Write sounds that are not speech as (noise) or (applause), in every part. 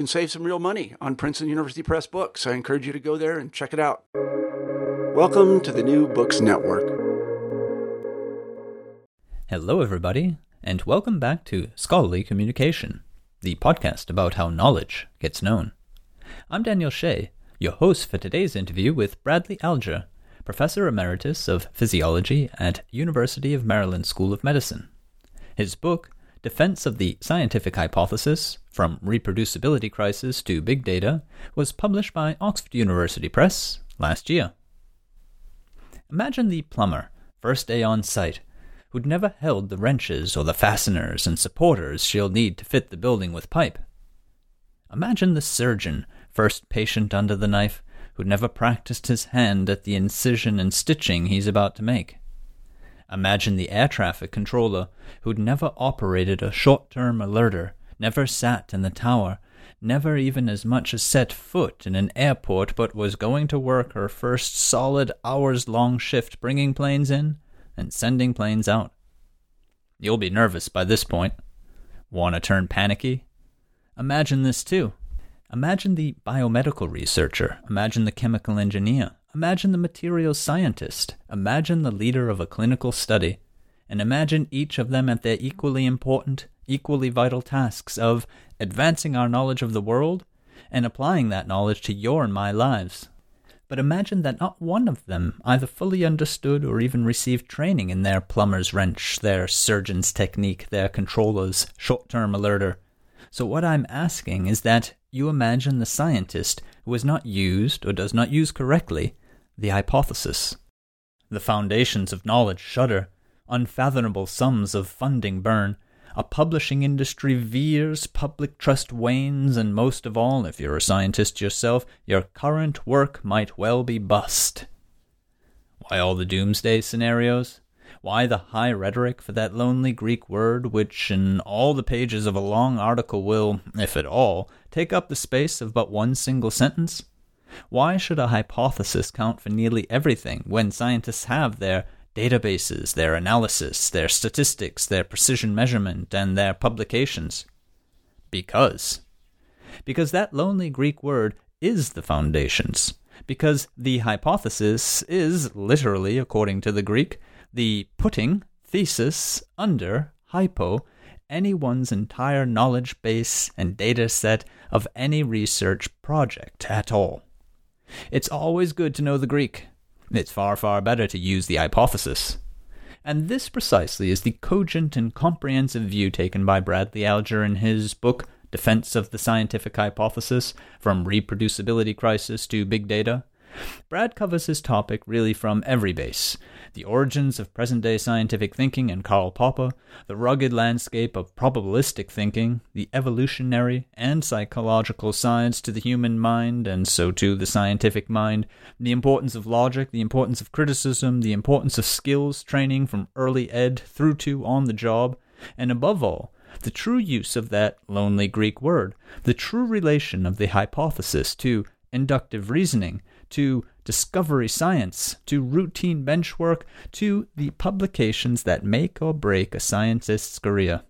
can save some real money on Princeton University Press books. I encourage you to go there and check it out. Welcome to the New Books Network. Hello, everybody, and welcome back to Scholarly Communication, the podcast about how knowledge gets known. I'm Daniel Shea, your host for today's interview with Bradley Alger, Professor Emeritus of Physiology at University of Maryland School of Medicine. His book, Defense of the Scientific Hypothesis From Reproducibility Crisis to Big Data, was published by Oxford University Press last year. Imagine the plumber, first day on site, who'd never held the wrenches or the fasteners and supporters she'll need to fit the building with pipe. Imagine the surgeon, first patient under the knife, who'd never practiced his hand at the incision and stitching he's about to make. Imagine the air traffic controller, who'd never operated a short term alerter, never sat in the tower, never even as much as set foot in an airport, but was going to work her first solid hours long shift bringing planes in and sending planes out. You'll be nervous by this point. Want to turn panicky? Imagine this too. Imagine the biomedical researcher. Imagine the chemical engineer. Imagine the materials scientist. Imagine the leader of a clinical study. And imagine each of them at their equally important, equally vital tasks of advancing our knowledge of the world and applying that knowledge to your and my lives. But imagine that not one of them either fully understood or even received training in their plumber's wrench, their surgeon's technique, their controller's short term alerter. So, what I'm asking is that you imagine the scientist who has not used or does not use correctly the hypothesis. The foundations of knowledge shudder, unfathomable sums of funding burn, a publishing industry veers, public trust wanes, and most of all, if you're a scientist yourself, your current work might well be bust. Why all the doomsday scenarios? Why the high rhetoric for that lonely Greek word which, in all the pages of a long article, will, if at all, take up the space of but one single sentence? Why should a hypothesis count for nearly everything when scientists have their databases, their analysis, their statistics, their precision measurement, and their publications? Because. Because that lonely Greek word is the foundations. Because the hypothesis is, literally, according to the Greek, the putting thesis under hypo anyone's entire knowledge base and data set of any research project at all. It's always good to know the Greek. It's far, far better to use the hypothesis. And this precisely is the cogent and comprehensive view taken by Bradley Alger in his book, Defense of the Scientific Hypothesis From Reproducibility Crisis to Big Data. Brad covers his topic really from every base. The origins of present day scientific thinking and Karl Popper, the rugged landscape of probabilistic thinking, the evolutionary and psychological sides to the human mind, and so to the scientific mind, the importance of logic, the importance of criticism, the importance of skills training from early ed through to on the job, and above all, the true use of that lonely Greek word, the true relation of the hypothesis to inductive reasoning, to discovery science, to routine bench work, to the publications that make or break a scientist's career.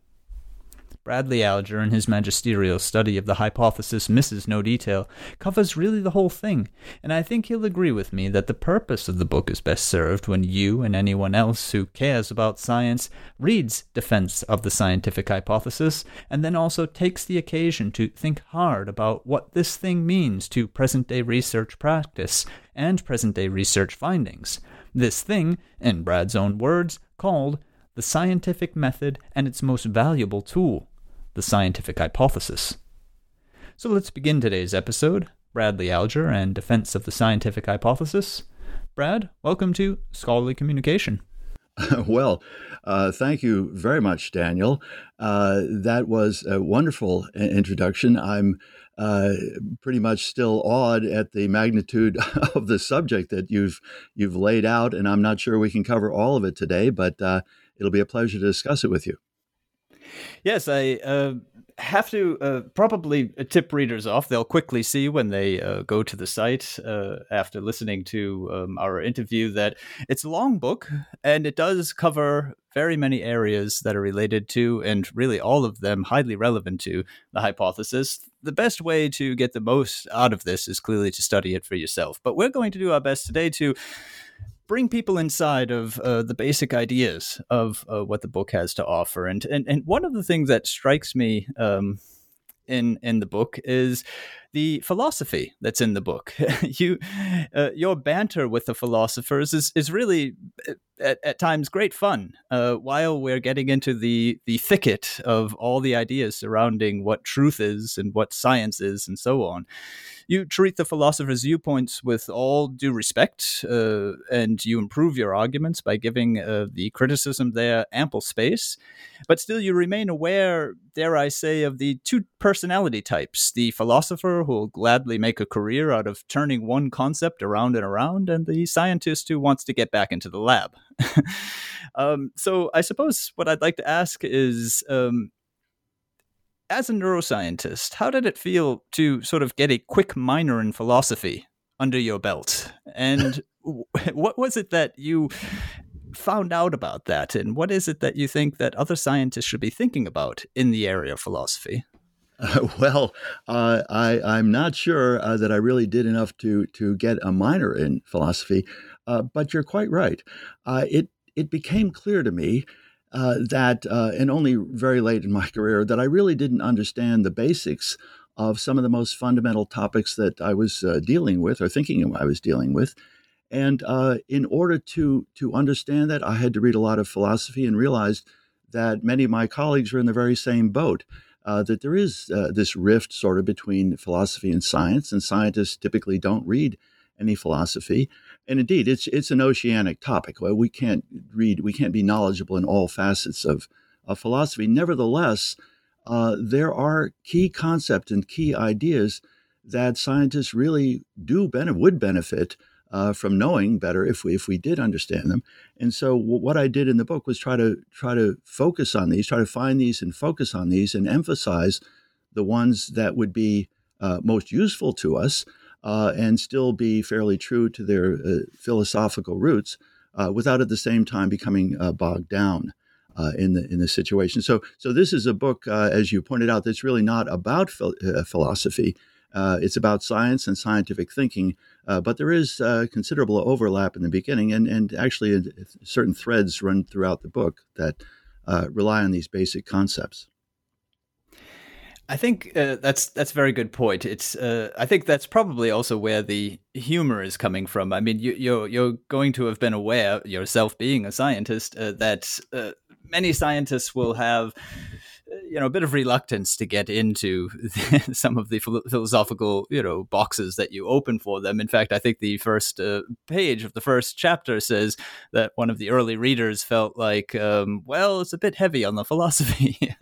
Bradley Alger, in his magisterial study of the hypothesis misses no detail, covers really the whole thing, and I think he'll agree with me that the purpose of the book is best served when you and anyone else who cares about science reads Defense of the Scientific Hypothesis, and then also takes the occasion to think hard about what this thing means to present day research practice and present day research findings. This thing, in Brad's own words, called the scientific method and its most valuable tool the scientific hypothesis. So let's begin today's episode Bradley Alger and Defense of the Scientific Hypothesis. Brad, welcome to Scholarly Communication. (laughs) well, uh, thank you very much, Daniel. Uh, that was a wonderful introduction. I'm uh, pretty much still awed at the magnitude (laughs) of the subject that you've you've laid out, and I'm not sure we can cover all of it today, but uh, it'll be a pleasure to discuss it with you. Yes, I uh, have to uh, probably tip readers off. They'll quickly see when they uh, go to the site uh, after listening to um, our interview that it's a long book and it does cover very many areas that are related to, and really all of them highly relevant to, the hypothesis. The best way to get the most out of this is clearly to study it for yourself. But we're going to do our best today to bring people inside of uh, the basic ideas of uh, what the book has to offer. And, and and one of the things that strikes me um, in in the book is the philosophy that's in the book. (laughs) you uh, your banter with the philosophers is is really uh, at, at times great fun. Uh, while we're getting into the the thicket of all the ideas surrounding what truth is and what science is and so on you treat the philosopher's viewpoints with all due respect, uh, and you improve your arguments by giving uh, the criticism there ample space. But still, you remain aware, dare I say, of the two personality types the philosopher who will gladly make a career out of turning one concept around and around, and the scientist who wants to get back into the lab. (laughs) um, so, I suppose what I'd like to ask is um, as a neuroscientist, how did it feel to sort of get a quick minor in philosophy under your belt? And (laughs) what was it that you found out about that? And what is it that you think that other scientists should be thinking about in the area of philosophy? Uh, (laughs) well, uh, I, am not sure uh, that I really did enough to to get a minor in philosophy, uh, but you're quite right. Uh, it it became clear to me uh, that, and only very late in my (laughs) career, that I really didn't understand the basics of some of the most fundamental topics that I was dealing with or thinking I was dealing with. And in order to to understand that, I had to read a lot of philosophy and realized that many of my colleagues were in the very same boat. Uh, that there is uh, this rift sort of between philosophy and science, and scientists typically don't read any philosophy. And indeed, it's it's an oceanic topic. Well, we can't read, we can't be knowledgeable in all facets of, of philosophy. Nevertheless, uh, there are key concepts and key ideas that scientists really do benefit, would benefit uh, from knowing better if we if we did understand them. And so, w- what I did in the book was try to try to focus on these, try to find these and focus on these, and emphasize the ones that would be uh, most useful to us uh, and still be fairly true to their uh, philosophical roots uh, without at the same time becoming uh, bogged down. In the in the situation, so so this is a book, as you pointed out, that's really not about philosophy. it's about science and scientific thinking, but there is considerable overlap in the beginning, and and actually certain threads run throughout the book that rely on these basic concepts. I think uh, that's that's a very good point. It's uh, I think that's probably also where the humor is coming from. I mean, you, you're, you're going to have been aware yourself, being a scientist, uh, that uh, many scientists will have you know a bit of reluctance to get into (laughs) some of the philosophical you know boxes that you open for them. In fact i think the first uh, page of the first chapter says that one of the early readers felt like um, well it's a bit heavy on the philosophy. (laughs)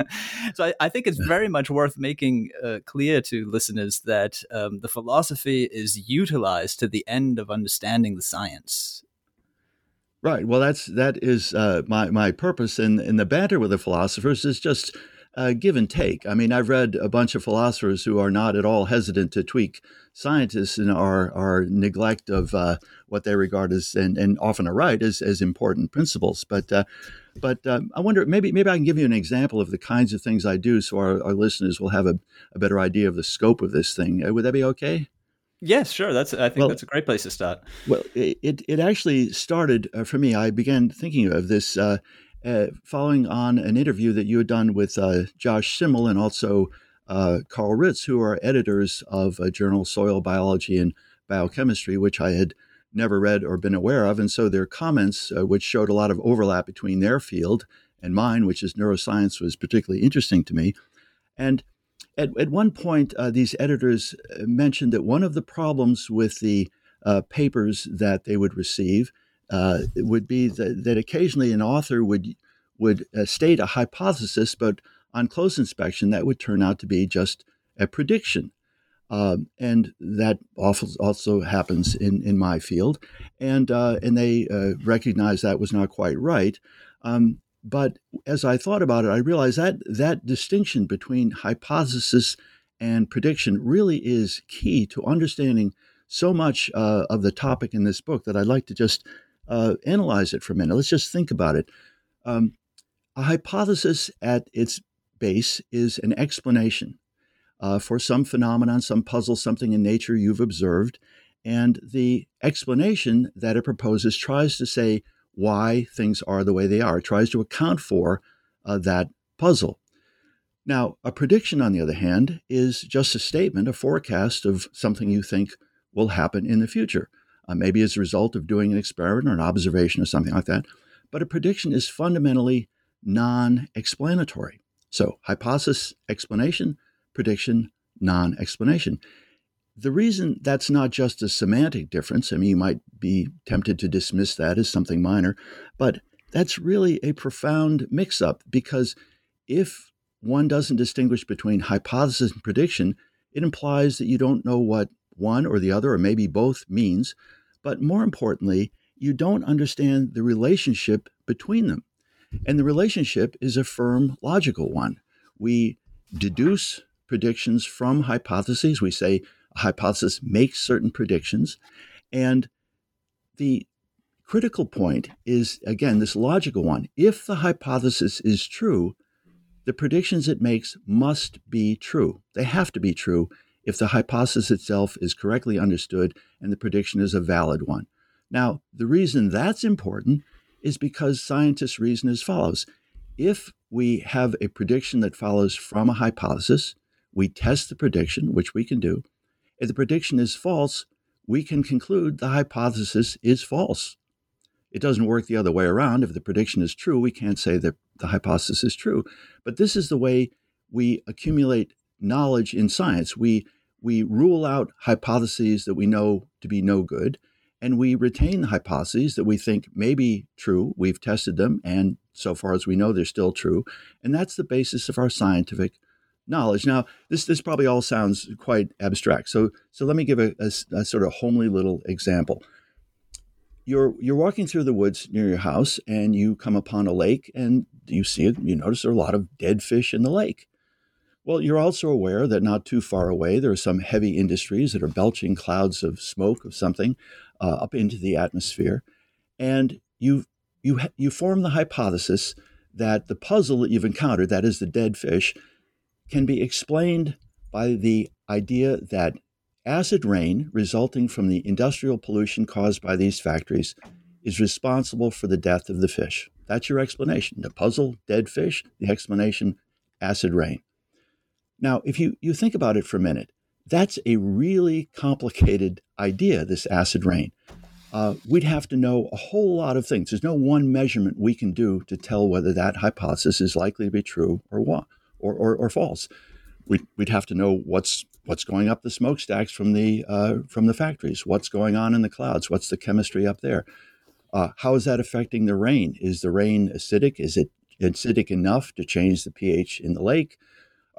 So I, I, think it's very much worth making uh, clear to listeners that um, the philosophy is utilized to the end of understanding the science. Right. Well, that's that is uh, my my purpose in in the banter with the philosophers is just uh, give and take. I mean, I've read a bunch of philosophers who are not at all hesitant to tweak scientists in our, our neglect of uh, what they regard as, and, and often are right, as, as important principles. But uh, but um, I wonder maybe maybe I can give you an example of the kinds of things I do, so our, our listeners will have a, a better idea of the scope of this thing. Uh, would that be okay? Yes, sure. That's I think well, that's a great place to start. Well, it it actually started uh, for me. I began thinking of this uh, uh, following on an interview that you had done with uh, Josh Schimel and also uh, Karl Ritz, who are editors of a journal Soil Biology and Biochemistry, which I had never read or been aware of. And so their comments, uh, which showed a lot of overlap between their field and mine, which is neuroscience, was particularly interesting to me. And at, at one point, uh, these editors uh, mentioned that one of the problems with the papers that they would receive uh, would be that, that, occasionally an author would would uh, state a hypothesis, but on close inspection, that would turn out to be just a prediction. Um, and that also happens in, in my field, and uh, and they uh, recognized that was not quite right. Um, but as I thought about it, I realized that that distinction between hypothesis and prediction really is key to understanding so much uh, of the topic in this book that I'd like to just uh, analyze it for a minute. Let's just think about it. Um, a hypothesis at its base is an explanation uh, for some phenomenon, some puzzle, something in nature you've observed. And the explanation that it proposes tries to say why things are the way they are, it tries to account for uh, that puzzle. Now, a prediction, on the other hand, is just a statement, a forecast of something you think will happen in the future uh, maybe as a result of doing an experiment or an observation or something like that. But a prediction is fundamentally non explanatory. So, hypothesis, explanation, prediction, non explanation. The reason that's not just a semantic difference, I mean, you might be tempted to dismiss that as something minor, but that's really a profound mix up because if one doesn't distinguish between hypothesis and prediction, it implies that you don't know what one or the other, or maybe both, means. But more importantly, you don't understand the relationship between them. And the relationship is a firm logical one. We deduce predictions from hypotheses. We say a hypothesis makes certain predictions. And the critical point is, again, this logical one. If the hypothesis is true, the predictions it makes must be true. They have to be true if the hypothesis itself is correctly understood and the prediction is a valid one. Now, the reason that's important is because scientists reason as follows. If we have a prediction that follows from a hypothesis, we test the prediction, which we can do. If the prediction is false, we can conclude the hypothesis is false. It doesn't work the other way around. If the prediction is true, we can't say that the hypothesis is true. But this is the way we accumulate knowledge in science. We we rule out hypotheses that we know to be no good, and we retain the hypotheses that we think may be true. We've tested them, and so far as we know, they're still true. And that's the basis of our scientific knowledge. Now, this this probably all sounds quite abstract. So so let me give a, a, a sort of homely little example. You're you're walking through the woods near your house, and you come upon a lake, and you see it. You notice there are a lot of dead fish in the lake. Well, you're also aware that not too far away, there are some heavy industries that are belching clouds of smoke of something uh, up into the atmosphere. And you, you, you form the hypothesis that the puzzle that you've encountered, that is the dead fish, can be explained by the idea that acid rain resulting from the industrial pollution caused by these factories is responsible for the death of the fish. That's your explanation. The puzzle, dead fish, the explanation, acid rain. Now, if you, you think about it for a minute, that's a really complicated idea, this acid rain. Uh, we'd have to know a whole lot of things. There's no one measurement we can do to tell whether that hypothesis is likely to be true or what, or, or, or false. We'd, we'd have to know what's what's going up the smokestacks from the uh, from the factories, what's going on in the clouds, what's the chemistry up there, uh, how is that affecting the rain? Is the rain acidic? Is it acidic enough to change the pH in the lake?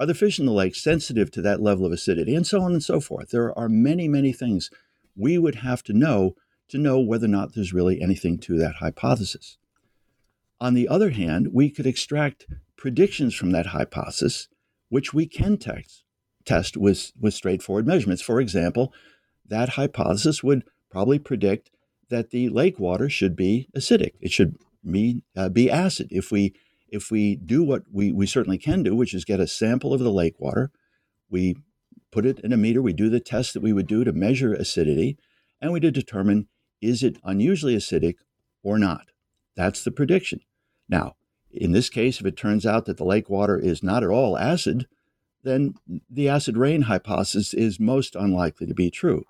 Are the fish in the lake sensitive to that level of acidity? And so on and so forth. There are many, many things we would have to know to know whether or not there's really anything to that hypothesis. On the other hand, we could extract predictions from that hypothesis, which we can test, test with, with straightforward measurements. For example, that hypothesis would probably predict that the lake water should be acidic. It should be, uh, be acid. If we if we do what we, we certainly can do, which is get a sample of the lake water, we put it in a meter, we do the test that we would do to measure acidity, and we to determine is it unusually acidic or not. That's the prediction. Now, in this case, if it turns out that the lake water is not at all acid, then the acid rain hypothesis is most unlikely to be true.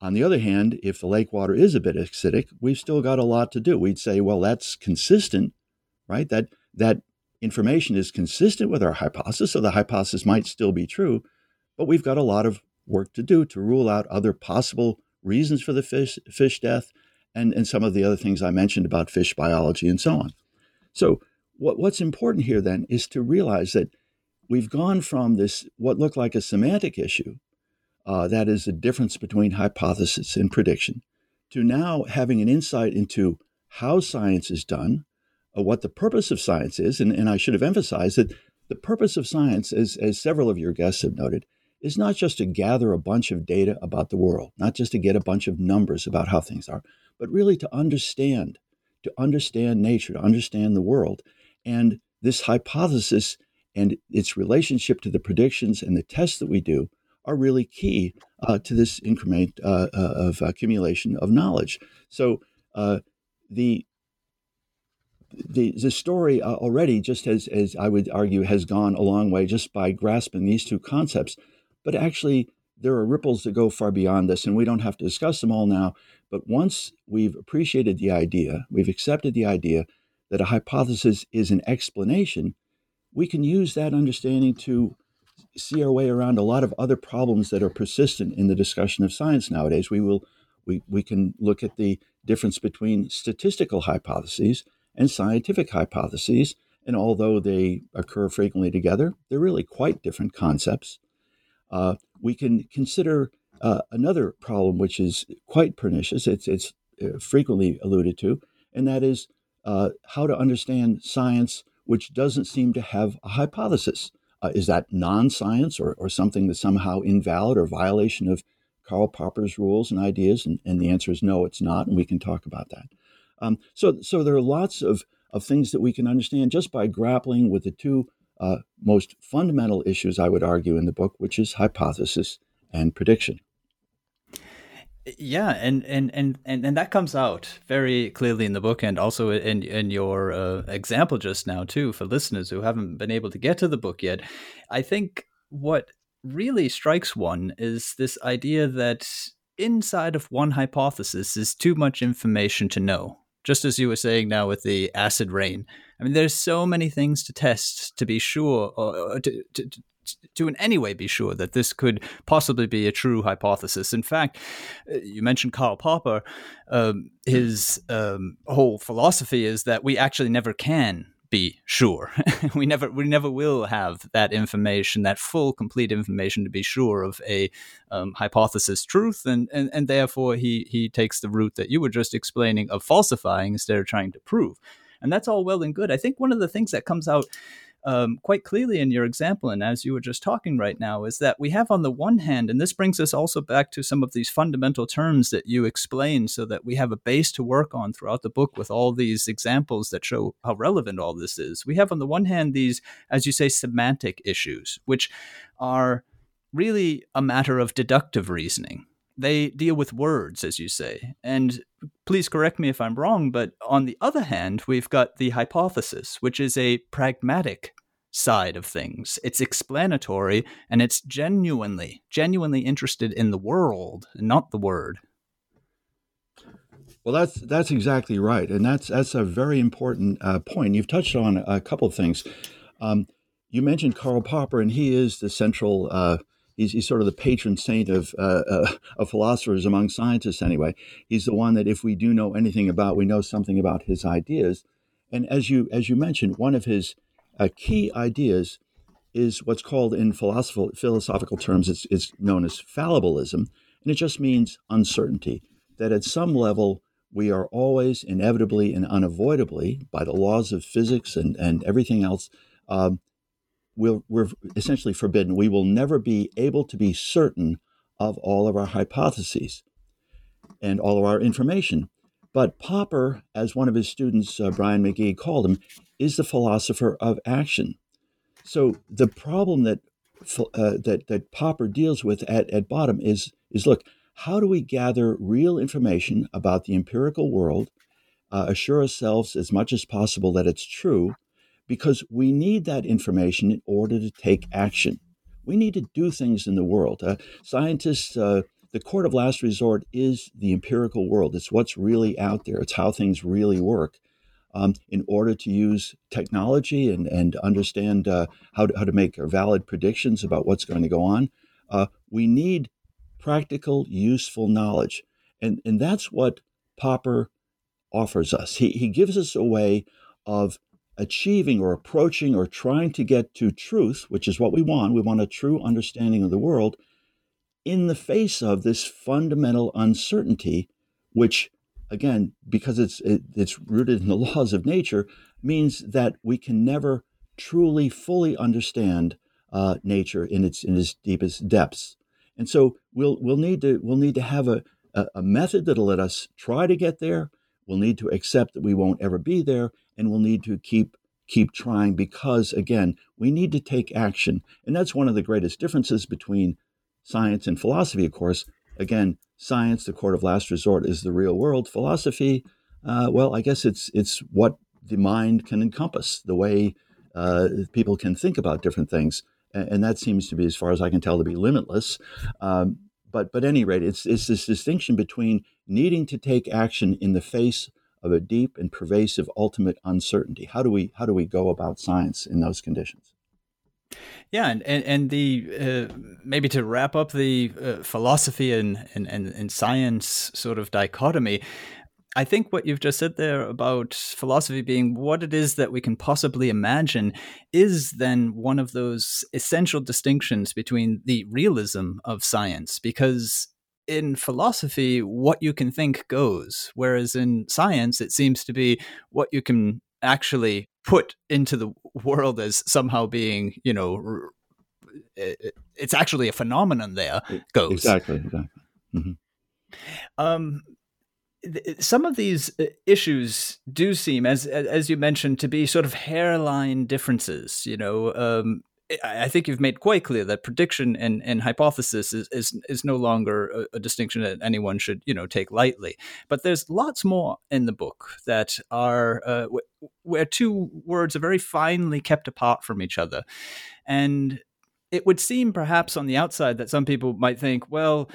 On the other hand, if the lake water is a bit acidic, we've still got a lot to do. We'd say, well, that's consistent, right? That that information is consistent with our hypothesis, so the hypothesis might still be true, but we've got a lot of work to do to rule out other possible reasons for the fish fish death and, and some of the other things I mentioned about fish biology and so on. So what, what's important here then is to realize that we've gone from this what looked like a semantic issue uh, that is the difference between hypothesis and prediction, to now having an insight into how science is done, what the purpose of science is. And, and I should have emphasized that the purpose of science, as, as several of your guests have noted, is not just to gather a bunch of data about the world, not just to get a bunch of numbers about how things are, but really to understand, to understand nature, to understand the world. And this hypothesis and its relationship to the predictions and the tests that we do are really key uh, to this increment uh, uh, of accumulation of knowledge. So uh, the the, the story uh, already, just as, as I would argue, has gone a long way just by grasping these two concepts. But actually, there are ripples that go far beyond this, and we don't have to discuss them all now. But once we've appreciated the idea, we've accepted the idea that a hypothesis is an explanation, we can use that understanding to see our way around a lot of other problems that are persistent in the discussion of science nowadays. We will we, we can look at the difference between statistical hypotheses and scientific hypotheses. And although they occur frequently together, they're really quite different concepts. Uh, we can consider uh, another problem which is quite pernicious. It's, it's uh, frequently alluded to, and that is uh, how to understand science which doesn't seem to have a hypothesis. Uh, is that non science or, or something that's somehow invalid or violation of Karl Popper's rules and ideas? And, and the answer is no, it's not, and we can talk about that. Um, so, so there are lots of, of things that we can understand just by grappling with the two uh, most fundamental issues, I would argue, in the book, which is hypothesis and prediction. Yeah, and and and and, and that comes out very clearly in the book, and also in in your uh, example just now too, for listeners who haven't been able to get to the book yet. I think what really strikes one is this idea that inside of one hypothesis is too much information to know. Just as you were saying now with the acid rain, I mean, there's so many things to test to be sure, or, to, to, to in any way be sure that this could possibly be a true hypothesis. In fact, uh, you mentioned Karl Popper. Um, his um, whole philosophy is that we actually never can be sure. (laughs) we never we never will have that information, that full, complete information to be sure of a um, hypothesis truth, and, and and therefore he he takes the route that you were just explaining of falsifying instead of trying to prove. And that's all well and good. I think one of the things that comes out um, quite clearly in your example, and as you were just talking right now, is that we have on the one hand, and this brings us also back to some of these fundamental terms that you explain so that we have a base to work on throughout the book with all these examples that show how relevant all this is. We have on the one hand these, as you say, semantic issues, which are really a matter of deductive reasoning they deal with words, as you say. And please correct me if I'm wrong, but on the other hand, we've got the hypothesis, which is a pragmatic side of things. It's explanatory and it's genuinely, genuinely interested in the world, not the word. Well, that's that's exactly right, and that's that's a very important uh, point. You've touched on a couple of things. Um, you mentioned Karl Popper, and he is the central uh, He's, he's sort of the patron saint of, uh, uh, of philosophers among scientists, anyway. He's the one that if we do know anything about, we know something about his ideas. And as you as you mentioned, one of his uh, key ideas is what's called in philosophical philosophical terms, it's, it's known as fallibilism, and it just means uncertainty. That at some level we are always inevitably and unavoidably, by the laws of physics and, and everything else, um, we're, we're essentially forbidden. We will never be able to be certain of all of our hypotheses and all of our information. But Popper, as one of his students, uh, Bryan Magee, called him, is the philosopher of action. So the problem that uh, that that Popper deals with at, at bottom is is look, how do we gather real information about the empirical world, uh, assure ourselves as much as possible that it's true, because we need that information in order to take action. We need to do things in the world. Uh, scientists, uh, the court of last resort is the empirical world. It's what's really out there. It's how things really work. Um, in order to use technology and, and understand uh, how, to, how to make valid predictions about what's going to go on, uh, we need practical, useful knowledge. And, and that's what Popper offers us. He, he gives us a way of achieving or approaching or trying to get to truth, which is what we want. We want a true understanding of the world in the face of this fundamental uncertainty, which, again, because it's, it, it's rooted in the (laughs) laws of nature, means that we can never truly, fully understand uh, nature in its, in its deepest depths. And so we'll, we'll, need, to, we'll need to have a, a, a method that'll let us try to get there. We'll need to accept that we won't ever be there and we'll need to keep keep trying because again we need to take action. And that's one of the greatest differences between science and philosophy of course. Again science the court of last resort is the real world. Philosophy uh, well i guess it's it's what the mind can encompass the way uh, people can think about different things. And, and, that seems to be as far as i can tell to be limitless. Um, but but any rate it's it's this distinction between needing to take action in the face of a deep and pervasive ultimate uncertainty. How do we how do we go about science in those conditions? Yeah, and and, and the uh, maybe to wrap up the uh, philosophy and, and and and science sort of dichotomy. I think what you've just said there about philosophy being what it is that we can possibly imagine is then one of those essential distinctions between the realism of science, because in philosophy, what you can think goes, whereas in science, it seems to be what you can actually put into the world as somehow being, you know, it's actually a phenomenon there goes. Exactly. Exactly. Mm-hmm. Um, some of these uh, issues do seem, as as you mentioned, to be sort of hairline differences. You know, um, I think you've made quite clear that prediction and, and hypothesis is, is, is no longer a, a, distinction that anyone should you know take lightly. But there's lots more in the book that are uh, where two words are very finely kept apart from each other, and it would seem perhaps on the outside that some people might think, well,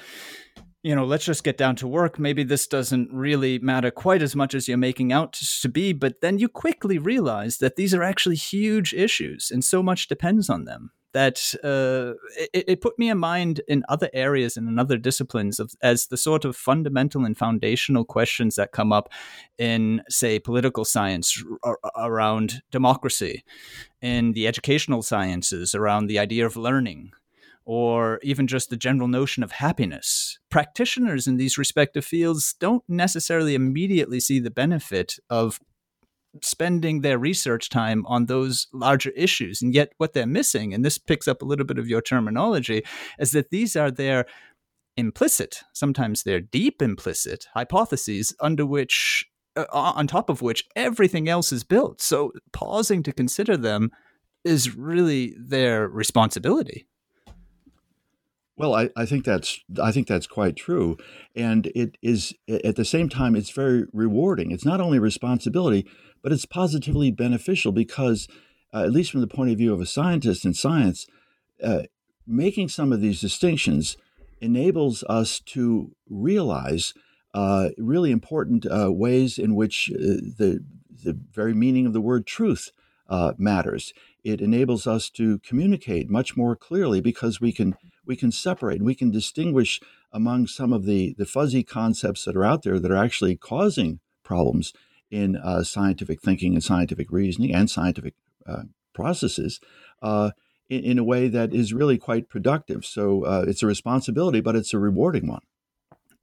you know, let's just get down to work. Maybe this doesn't really matter quite as much as you're making out to be. But then you quickly realize that these are actually huge issues and so much depends on them that uh, it, it, put me in mind in other areas and in other disciplines of, as the sort of fundamental and foundational questions that come up in, say, political science r- around democracy, in the educational sciences around the idea of learning, or even just the general notion of happiness. Practitioners in these respective fields don't necessarily immediately see the benefit of spending their research time on those larger issues. And yet, what they're missing, and this picks up a little bit of your terminology, is that these are their implicit, sometimes they're deep implicit hypotheses under which, uh, on top of which everything else is built. So, pausing to consider them is really their responsibility. Well, I, I think that's I think that's quite true, and it is at the same time it's very rewarding. It's not only responsibility, but it's positively beneficial because, uh, at least from the point of view of a scientist in science, uh, making some of these distinctions enables us to realize uh, really important uh, ways in which uh, the the very meaning of the word truth uh, matters. It enables us to communicate much more clearly because we can we can separate, we can distinguish among some of the, the fuzzy concepts that are out there that are actually causing problems in uh, scientific thinking and scientific reasoning and scientific uh, processes uh, in, in, a way that is really quite productive. So uh, it's a responsibility, but it's a rewarding one.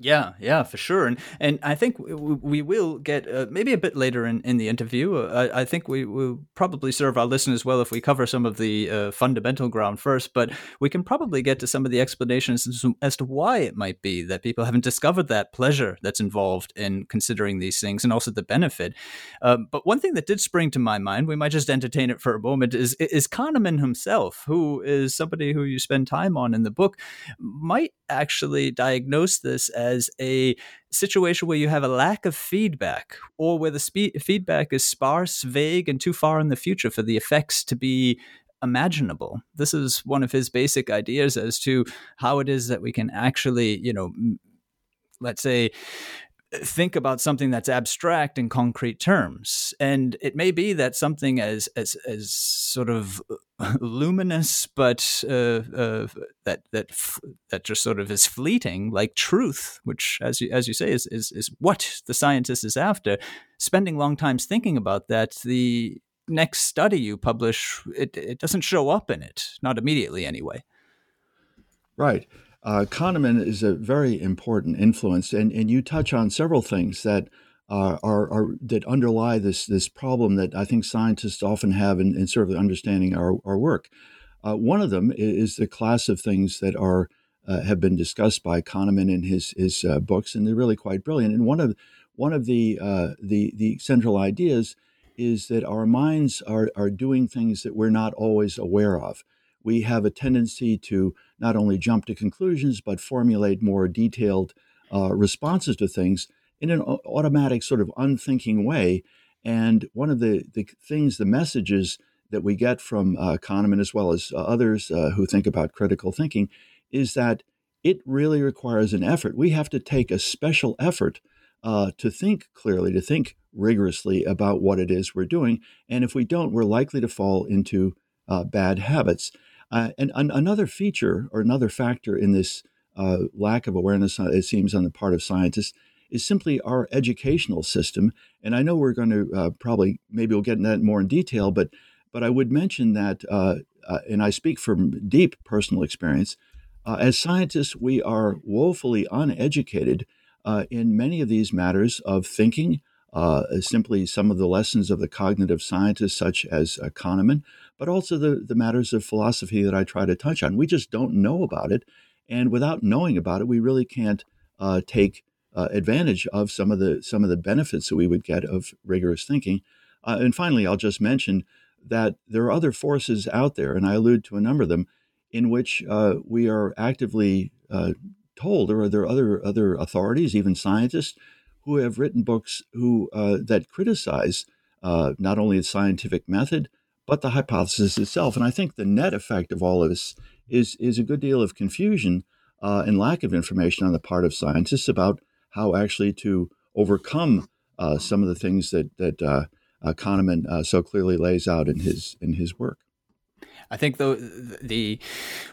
Yeah, yeah, for sure, and and I think we, will get uh, maybe a bit later in, in the interview. Uh, I, I, think we will probably serve our listeners well if we cover some of the uh, fundamental ground first, but we can probably get to some of the explanations as, as, to why it might be that people haven't discovered that pleasure that's involved in considering these things, and also the benefit. Um, but one thing that did spring to my mind, we might just entertain it for a moment, is is Kahneman himself, who is somebody who you spend time on in the book, might actually diagnose this as as a situation where you have a lack of feedback or where the spe- feedback is sparse, vague, and too far in the future for the effects to be imaginable. This is one of his basic ideas as to how it is that we can actually, you know, let's say, think about something that's abstract in concrete terms. And it may be that something as as as sort of uh, (laughs) luminous but uh, uh, that that that just sort of is fleeting like truth which as you as you say is is is what the scientist is after spending long times thinking about that the next study you publish it it doesn't show up in it. Not immediately anyway. Right uh, Kahneman is a very important influence, and, and you touch on several things that uh, are, are, that underlie this this problem that I think scientists often have in, in sort of understanding our, our work. Uh, one of them is the class of things that are uh, have been discussed by Kahneman in his his uh, books, and they're really quite brilliant. And one of one of the uh, the the central ideas is that our minds are are doing things that we're not always aware of. We have a tendency to not only jump to conclusions, but formulate more detailed uh, responses to things in an automatic, sort of unthinking way. And one of the, the things, the messages that we get from uh, Kahneman as well as uh, others uh, who think about critical thinking is that it really requires an effort. We have to take a special effort uh, to think clearly, to think rigorously about what it is we're doing. And if we don't, we're likely to fall into uh, bad habits. Uh, and an, another feature or another factor in this uh, lack of awareness, uh, it seems, on the part of scientists is simply our educational system. And I know we're going to uh, probably, maybe we'll get into that more in detail, but, but I would mention that, uh, uh, and I speak from deep personal experience, as scientists, we are woefully uneducated in many of these matters of thinking, uh, simply some of the lessons of the cognitive scientists, such as uh, Kahneman, but also the, the matters of philosophy that I try to touch on. We just don't know about it. And without knowing about it, we really can't uh, take uh, advantage of some of the some of the benefits that we would get of rigorous thinking. Uh, and finally, I'll just mention that there are other forces out there, and I allude to a number of them, in which uh, we are actively told, or are there other other authorities, even scientists, who have written books who uh, that criticize not only the scientific method but the hypothesis itself. And I think the net effect of all of this is, is a good deal of confusion uh, and lack of information on the part of scientists about how actually to overcome uh, some of the things that, that uh, uh Kahneman uh, so clearly lays out in his, in his work. I think the the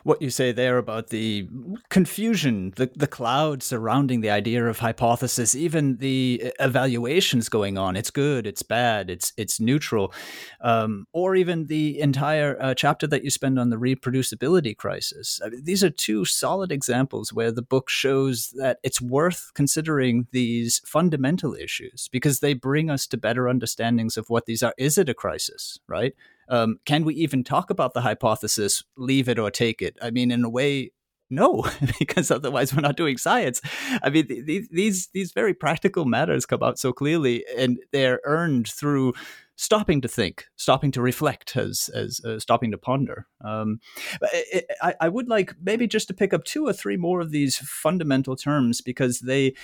what you say there about the confusion, the the cloud surrounding the idea of hypothesis, even the evaluations going on. It's good, it's bad, it's it's neutral, um, or even the entire uh, chapter that you spend on the reproducibility crisis. I mean, these are two solid examples where the book shows that it's worth considering these fundamental issues because they bring us to better understandings of what these are. Is it a crisis, right? Um, can we even talk about the hypothesis, leave it or take it? I mean, in a way, no, (laughs) because otherwise we're not doing science. I mean, th- these these very practical matters come out so clearly, and they're earned through stopping to think, stopping to reflect, as as uh, stopping to ponder. Um, I, I would like maybe just to pick up two or three more of these fundamental terms because they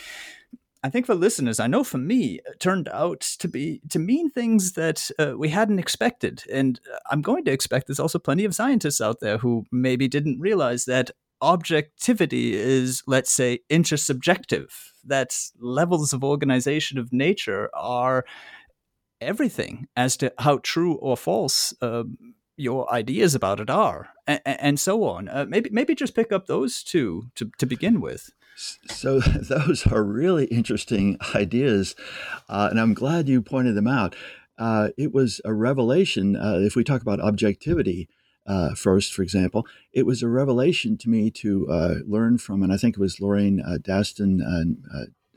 I think for listeners, I know for me, it turned out to be to mean things that uh, we hadn't expected, and uh, I'm going to expect there's also plenty of scientists out there who maybe didn't realize that objectivity is, let's say, intersubjective. That levels of organization of nature are everything as to how true or false. Uh, your ideas about it are, and, and so on. Uh, maybe maybe just pick up those two to, to begin with. So (laughs) those are really interesting ideas, uh, and I'm glad you pointed them out. Uh, it was a revelation, uh, if we talk about objectivity, uh, first, for example, it was a revelation to me to uh, learn from, and I think it was Lorraine uh, Daston and,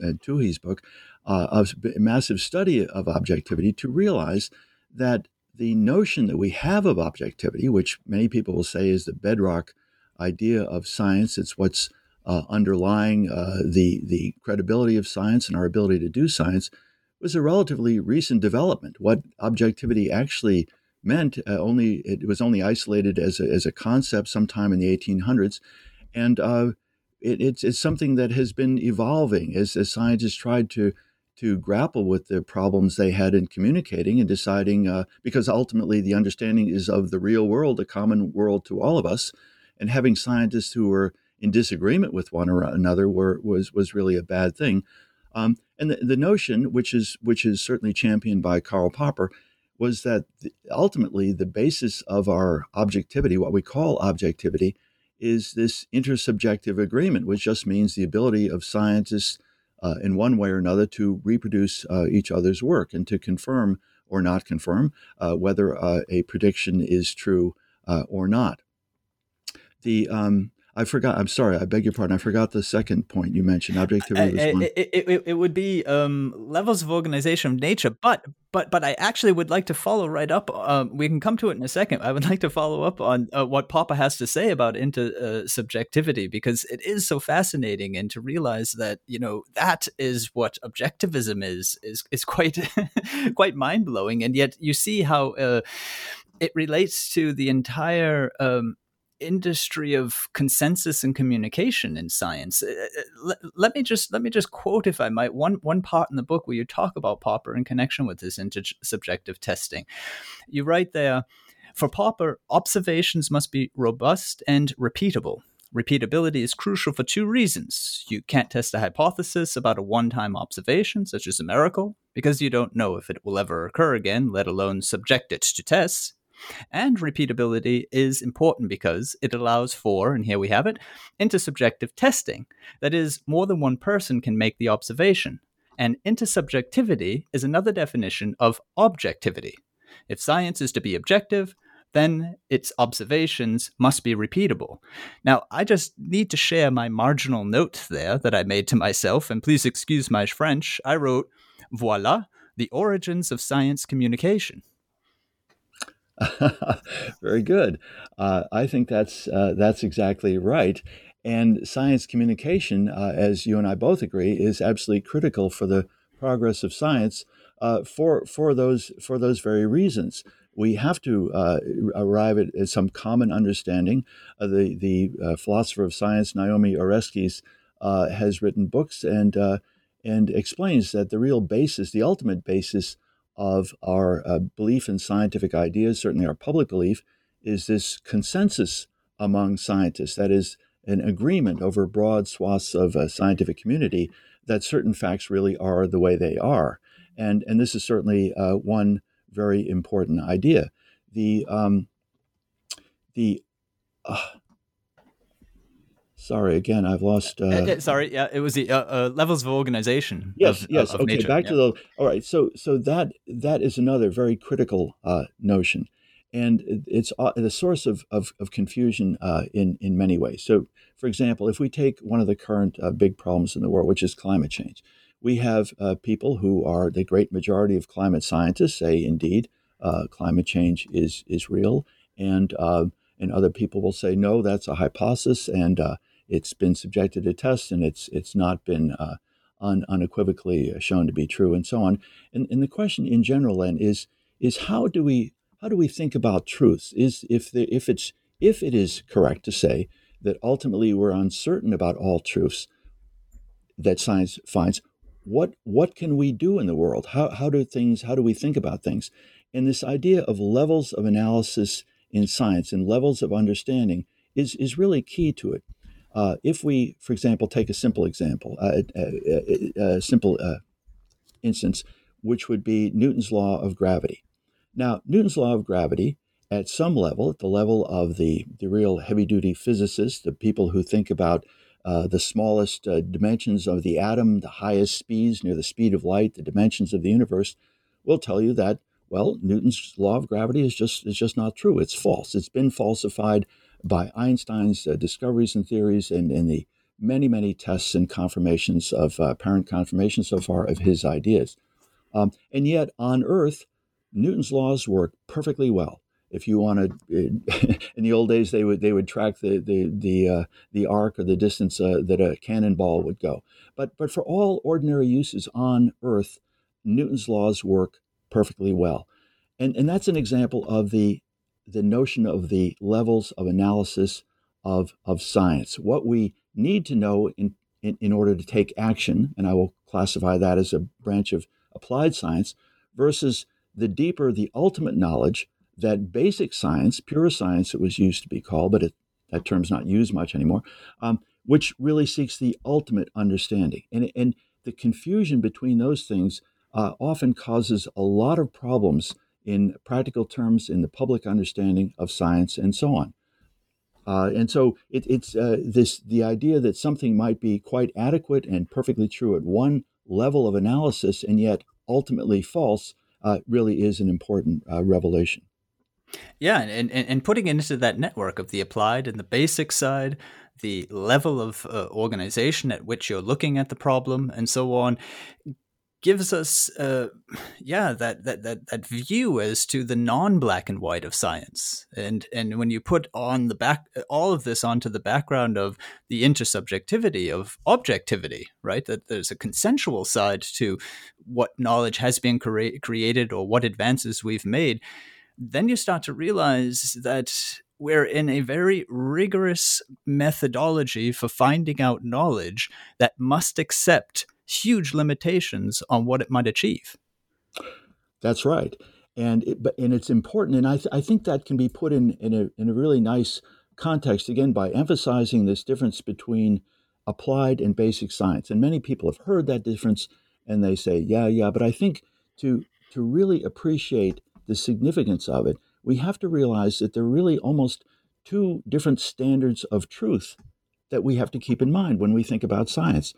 and Toohey's book, a massive study of objectivity, to realize that the notion that we have of objectivity, which many people will say is the bedrock idea of science, it's what's uh, underlying uh, the the credibility of science and our ability to do science, was a relatively recent development. What objectivity actually meant uh, only it was only isolated as a, as a concept sometime in the 1800s, and uh, it, it's it's something that has been evolving as, as scientists tried to to grapple with the problems they had in communicating and deciding uh, because ultimately the understanding is of the real world, a common world to all of us, and having scientists who were in disagreement with one or another were, was was really a bad thing. Um, and the, the notion, which is which is certainly championed by Karl Popper, was that the, ultimately the basis of our objectivity, what we call objectivity, is this intersubjective agreement, which just means the ability of scientists uh, in one way or another to reproduce uh, each other's work and to confirm or not confirm uh, whether uh, a prediction is true uh, or not. The um, I forgot. I'm sorry. I beg your pardon. I forgot the second point you mentioned. Objectivity. Uh, it, it, it, it, would be um, levels of organization of nature, but but but I actually would like to follow right up. Um, we can come to it in a second. I would like to follow up on uh, what Popper has to say about into uh, subjectivity because it is so fascinating, and to realize that you know that is what objectivism is is is quite (laughs) quite mind blowing, and yet you see how uh, it relates to the entire. Um, industry of consensus and communication in science. Uh, uh, let, let, me just let me just quote, if I might, one one part in the book where you talk about Popper in connection with this intersubjective testing. You write there, for Popper, observations must be robust and repeatable. Repeatability is crucial for two reasons. You can't test a hypothesis about a one time observation, such as a miracle, because you don't know if it will ever occur again, let alone subject it to tests. And repeatability is important because it allows for, and here we have it, intersubjective testing. That is, more than one person can make the observation. And intersubjectivity is another definition of objectivity. If science is to be objective, then its observations must be repeatable. Now, I just need to share my marginal note there that I made to myself, and please excuse my French. I wrote, Voila, the origins of science communication. (laughs) Very good. Uh, I think that's uh, that's exactly right. And science communication, uh, as you and I both agree, is absolutely critical for the progress of science. Uh, for for those for those very reasons, we have to uh, arrive at, at, some common understanding. Uh, the the philosopher of science Naomi Oreskes has written books and and explains that the real basis, the ultimate basis of our uh, belief in scientific ideas, certainly our public belief, is this consensus among scientists. That is, an agreement over broad swaths of a scientific community that certain facts really are the way they are. And, and this is certainly uh, one very important idea. The, um, the uh, Sorry, again, I've lost. Uh, uh, sorry, yeah, it was the uh, uh, levels of organization. Yes, of, yes. Of okay, nature. back yeah. to the. All right, so so that that is another very critical uh, notion, and it's uh, the source of of, of confusion in in many ways. So, for example, if we take one of the current big problems in the world, which is climate change, we have people who are the great majority of climate scientists say indeed climate change is is real, and and other people will say no, that's a hypothesis, and it's been subjected to tests and it's it's not been uh, un, unequivocally shown to be true and so on. And, and the question in general then is is how do we how do we think about truth? Is if the, if it's if it is correct to say that ultimately we're uncertain about all truths that science finds, what what can we do in the world? How how do things how do we think about things? And this idea of levels of analysis in science and levels of understanding is is really key to it. Uh, if we, for example, take a simple example, a, a, a, simple uh, instance, which would be Newton's law of gravity. Now, Newton's law of gravity, at some level, at the level of the, the real heavy duty physicists, the people who think about uh, the smallest uh, dimensions of the atom, the highest speeds near the speed of light, the dimensions of the universe, will tell you that well, Newton's law of gravity is just is just not true. It's false. It's been falsified by Einstein's uh, discoveries and theories and, and the many, many tests and confirmations of uh, apparent confirmation so far of his ideas. Um, and yet, on Earth, Newton's laws work perfectly well. If you wanted, (laughs) in the old days, they would they would track the the the uh, the arc or the distance uh, that a cannonball would go. But but for all ordinary uses on Earth, Newton's laws work perfectly well, and and that's an example of the the notion of the levels of analysis of of science. What we need to know in in, in order to take action, and I will classify that as a branch of applied science, versus the deeper, the ultimate knowledge that basic science, pure science, it was used to be called, but it, that term's not used much anymore, um, which really seeks the ultimate understanding. And, and the confusion between those things uh, often causes a lot of problems in practical terms in the public understanding of science and so on. Uh, and so it, it's uh, this the idea that something might be quite adequate and perfectly true at one level of analysis and yet ultimately false uh, really is an important uh, revelation. Yeah, and, and, and putting it into that network of the applied and the basic side, the level of uh, organization at which you're looking at the problem, and so on, gives us, uh, yeah, that, that that that view as to the non-black and white of science. And and when you put on the back all of this onto the background of the intersubjectivity of objectivity, right? That there's a consensual side to what knowledge has been cre- created or what advances we've made then you start to realize that we're in a very rigorous methodology for finding out knowledge that must accept huge limitations on what it might achieve. That's right. And it, and it's important, and I, th- I think that can be put in, in, a, in a really nice context, again, by emphasizing this difference between applied and basic science. And many people have heard that difference, and they say, yeah, yeah, but I think to, to really appreciate the significance of it, we have to realize that there are really almost two different standards of truth that we have to keep in mind when we think about science.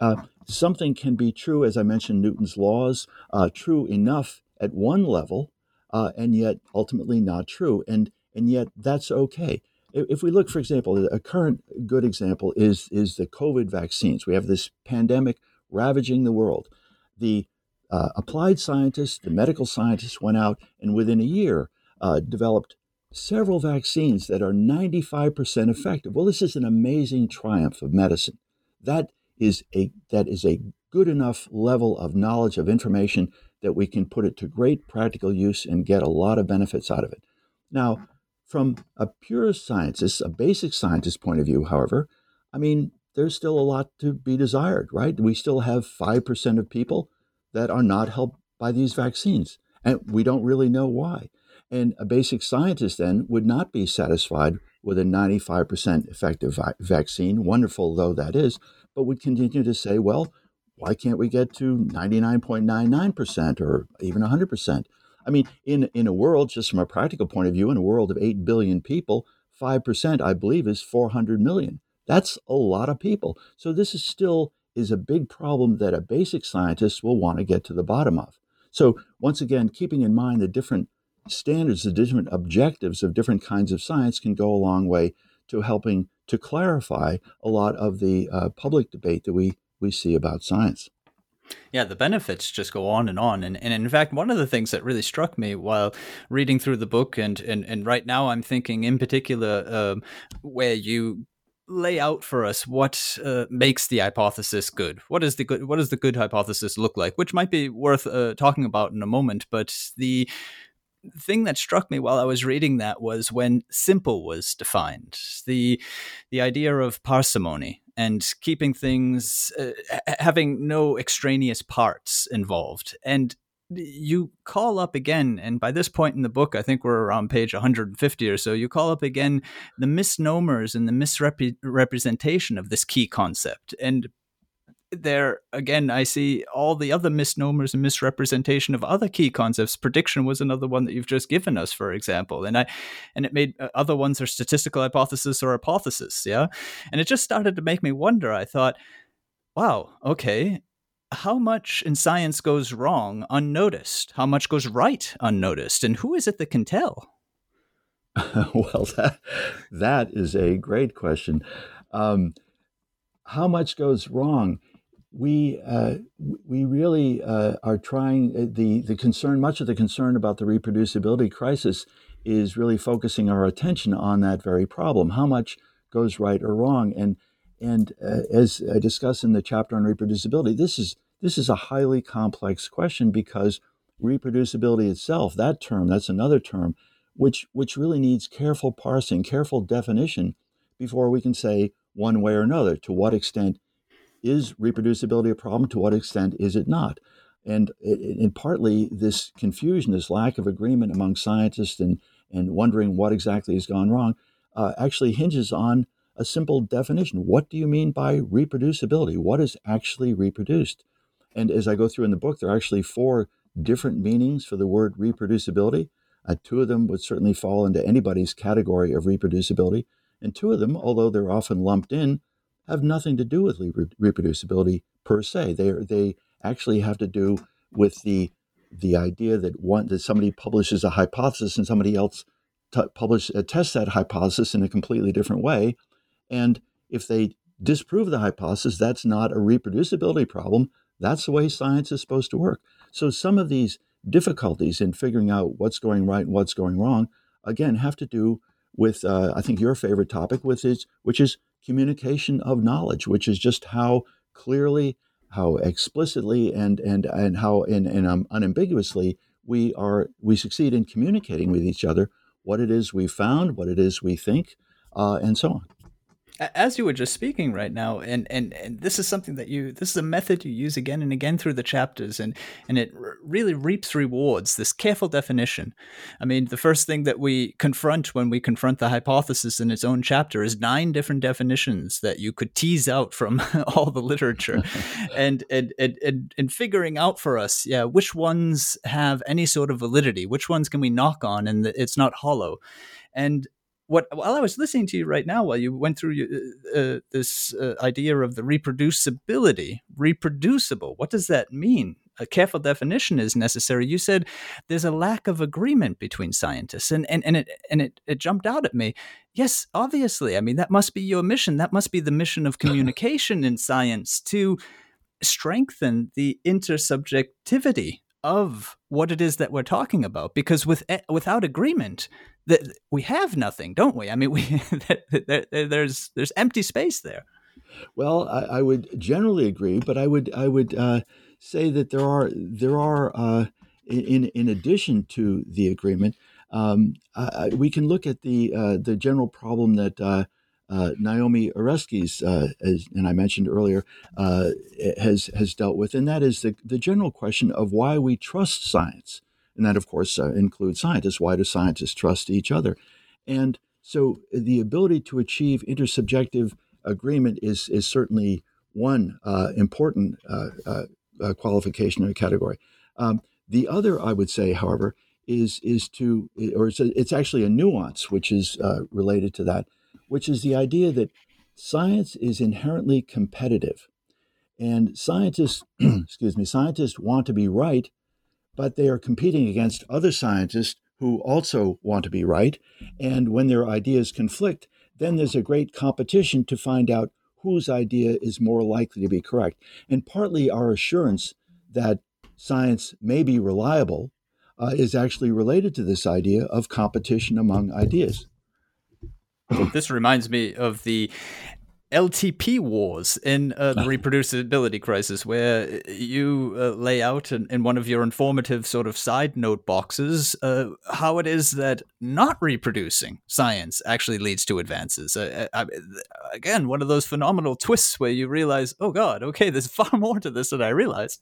Uh, something can be true, as I mentioned, Newton's laws, uh, true enough at one level, uh, and yet ultimately not true. And, and yet that's okay. If we look, for example, a current good example is, is the COVID vaccines. We have this pandemic ravaging the world. The uh, applied scientists, the medical scientists went out and within a year uh, developed several vaccines that are 95% effective. Well, this is an amazing triumph of medicine. That is a that is a good enough level of knowledge of information that we can put it to great practical use and get a lot of benefits out of it. Now, from a pure scientist, a basic scientist point of view, however, I mean, there's still a lot to be desired, right? We still have 5% of people that are not helped by these vaccines. And we don't really know why. And a basic scientist then would not be satisfied with a 95% effective vi- vaccine, wonderful though that is, but would continue to say, well, why can't we get to 99.99% or even 100%? I mean, in, in a world, just from a practical point of view, in a world of 8 billion people, 5%, I believe, is 400 million. That's a lot of people. So this is still is a big problem that a basic scientist will want to get to the bottom of. So, once again, keeping in mind the different standards, the different objectives of different kinds of science can go a long way to helping to clarify a lot of the uh, public debate that we, we see about science. Yeah, the benefits just go on and on. And, and in fact, one of the things that really struck me while reading through the book, and, and, and right now I'm thinking in particular um, where you lay out for us what uh, makes the hypothesis good. What is the good? What does the good hypothesis look like? Which might be worth uh, talking about in a moment. But the thing that struck me while I was reading that was when simple was defined. The the idea of parsimony and keeping things uh, having no extraneous parts involved and you call up again, and by this point in the book, I think we're around page 150 or so, you call up again the misnomers and the misrepresentation of this key concept. And there again i see all the other misnomers and misrepresentation of other key concepts prediction was another one that you've just given us for example and i and it made uh, other ones are statistical hypothesis or hypothesis yeah and it just started to make me wonder i thought wow okay how much in science goes wrong unnoticed? How much goes right unnoticed? And who is it that can tell? (laughs) well, that, that is a great question. Um, how much goes wrong? We uh, we really uh, are trying uh, the the concern. Much of the concern about the reproducibility crisis is really focusing our attention on that very problem. How much goes right or wrong? And and uh, as I discuss in the chapter on reproducibility, this is this is a highly complex question because reproducibility itself, that term, that's another term, which which really needs careful parsing, careful definition before we can say one way or another. To what extent is reproducibility a problem? To what extent is it not? And, and partly this confusion, this lack of agreement among scientists and, and wondering what exactly has gone wrong, uh, actually hinges on a simple definition. What do you mean by reproducibility? What is actually reproduced? And as I go through in the book, there are actually four different meanings for the word reproducibility. Uh, two of them would certainly fall into anybody's category of reproducibility. And two of them, although they're often lumped in, have nothing to do with reproducibility per se. They, they actually have to do with the, the idea that, one, that somebody publishes a hypothesis and somebody else t- publish, uh, tests that hypothesis in a completely different way. And if they disprove the hypothesis, that's not a reproducibility problem. That's the way science is supposed to work. So some of these difficulties in figuring out what's going right and what's going wrong, again, have to do with uh, I think your favorite topic, with is which is communication of knowledge, which is just how clearly, how explicitly, and and and how and, and um, unambiguously we are we succeed in communicating with each other what it is we found, what it is we think, uh, and so on as you were just speaking right now and, and and this is something that you this is a method you use again and again through the chapters and and it r- really reaps rewards this careful definition. I mean the first thing that we confront when we confront the hypothesis in its own chapter is nine different definitions that you could tease out from (laughs) all the literature. (laughs) And, and and and and figuring out for us yeah which ones have any sort of validity? Which ones can we knock on and it's not hollow? And what while I was listening to you right now, while you went through uh, uh, this uh, idea of the reproducibility, reproducible, what does that mean? A careful definition is necessary. You said there's a lack of agreement between scientists, and and and it and it, it jumped out at me. Yes, obviously. I mean, that must be your mission. That must be the mission of communication in science to strengthen the intersubjectivity of what it is that we're talking about because with eh, without agreement that we have nothing don't we? I mean we (laughs) there, there's there's empty space there. Well I, I, would generally agree but i would i would uh, say that there are there are uh, in in addition to the agreement um, we can look at the uh, the general problem that uh, uh, Naomi Oreskes, uh, as, and I mentioned earlier, has has dealt with, and that is the, the general question of why we trust science, and that of course uh, includes scientists. Why do scientists trust each other? And so, the ability to achieve intersubjective agreement is is certainly one uh, important uh, qualification or category. Um, the other, I would say, however, is is to, or it's, a, it's actually a nuance which is related to that which is the idea that science is inherently competitive. And scientists, (clears throat) excuse me, scientists want to be right, but they are competing against other scientists who also want to be right. And when their ideas conflict, then there's a great competition to find out whose idea is more likely to be correct. And partly our assurance that science may be reliable uh, is actually related to this idea of competition among ideas. this reminds me of the LTP wars in uh, the (laughs) reproducibility crisis, where you uh, lay out in, in, one of your informative sort of side note boxes uh, how it is that not reproducing science actually leads to advances. Uh, uh, I, again, one of those phenomenal twists where you realize, oh God, okay, there's (laughs) far more to this than I realized.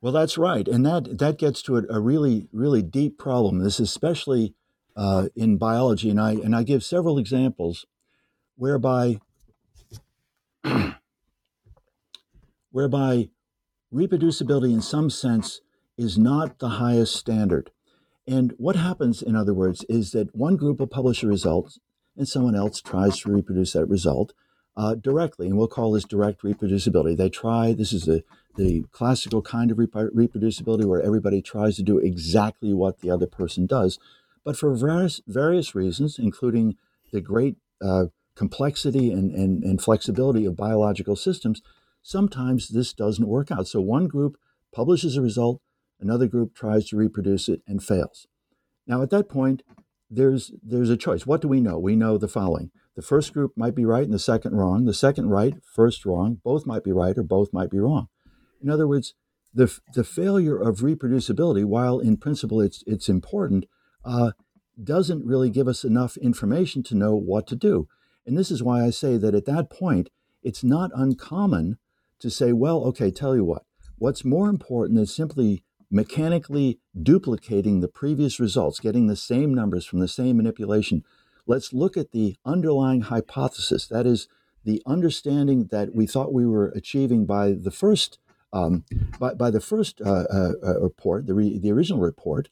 Well, that's right, and that that gets to a, a really really deep problem. This especially uh, in biology, and I and I give several examples whereby whereby reproducibility in some sense is not the highest standard. And what happens, in other words, is that one group will publish a result and someone else tries to reproduce that result. uh, directly, and we'll call this direct reproducibility. They try, this is the, the classical kind of reproducibility where everybody tries to do exactly what the other person does. But for various, various reasons, including the great uh, complexity and, and, and flexibility of biological systems, sometimes this doesn't work out. So one group publishes a result, another group tries to reproduce it and fails. Now, at that point, there's, there's a choice. What do we know? We know the following the first group might be right and the second wrong. The second right, first wrong. Both might be right or both might be wrong. In other words, the, the failure of reproducibility, while in principle it's, it's important, uh, doesn't really give us enough information to know what to do. And this is why I say that at that point, it's not uncommon to say, well, okay, tell you what, what's more important than simply mechanically duplicating the previous results, getting the same numbers from the same manipulation let's look at the underlying hypothesis. That is, the understanding that we thought we were achieving by the first um, by, by the first uh, uh, uh, report, the, re, the original report.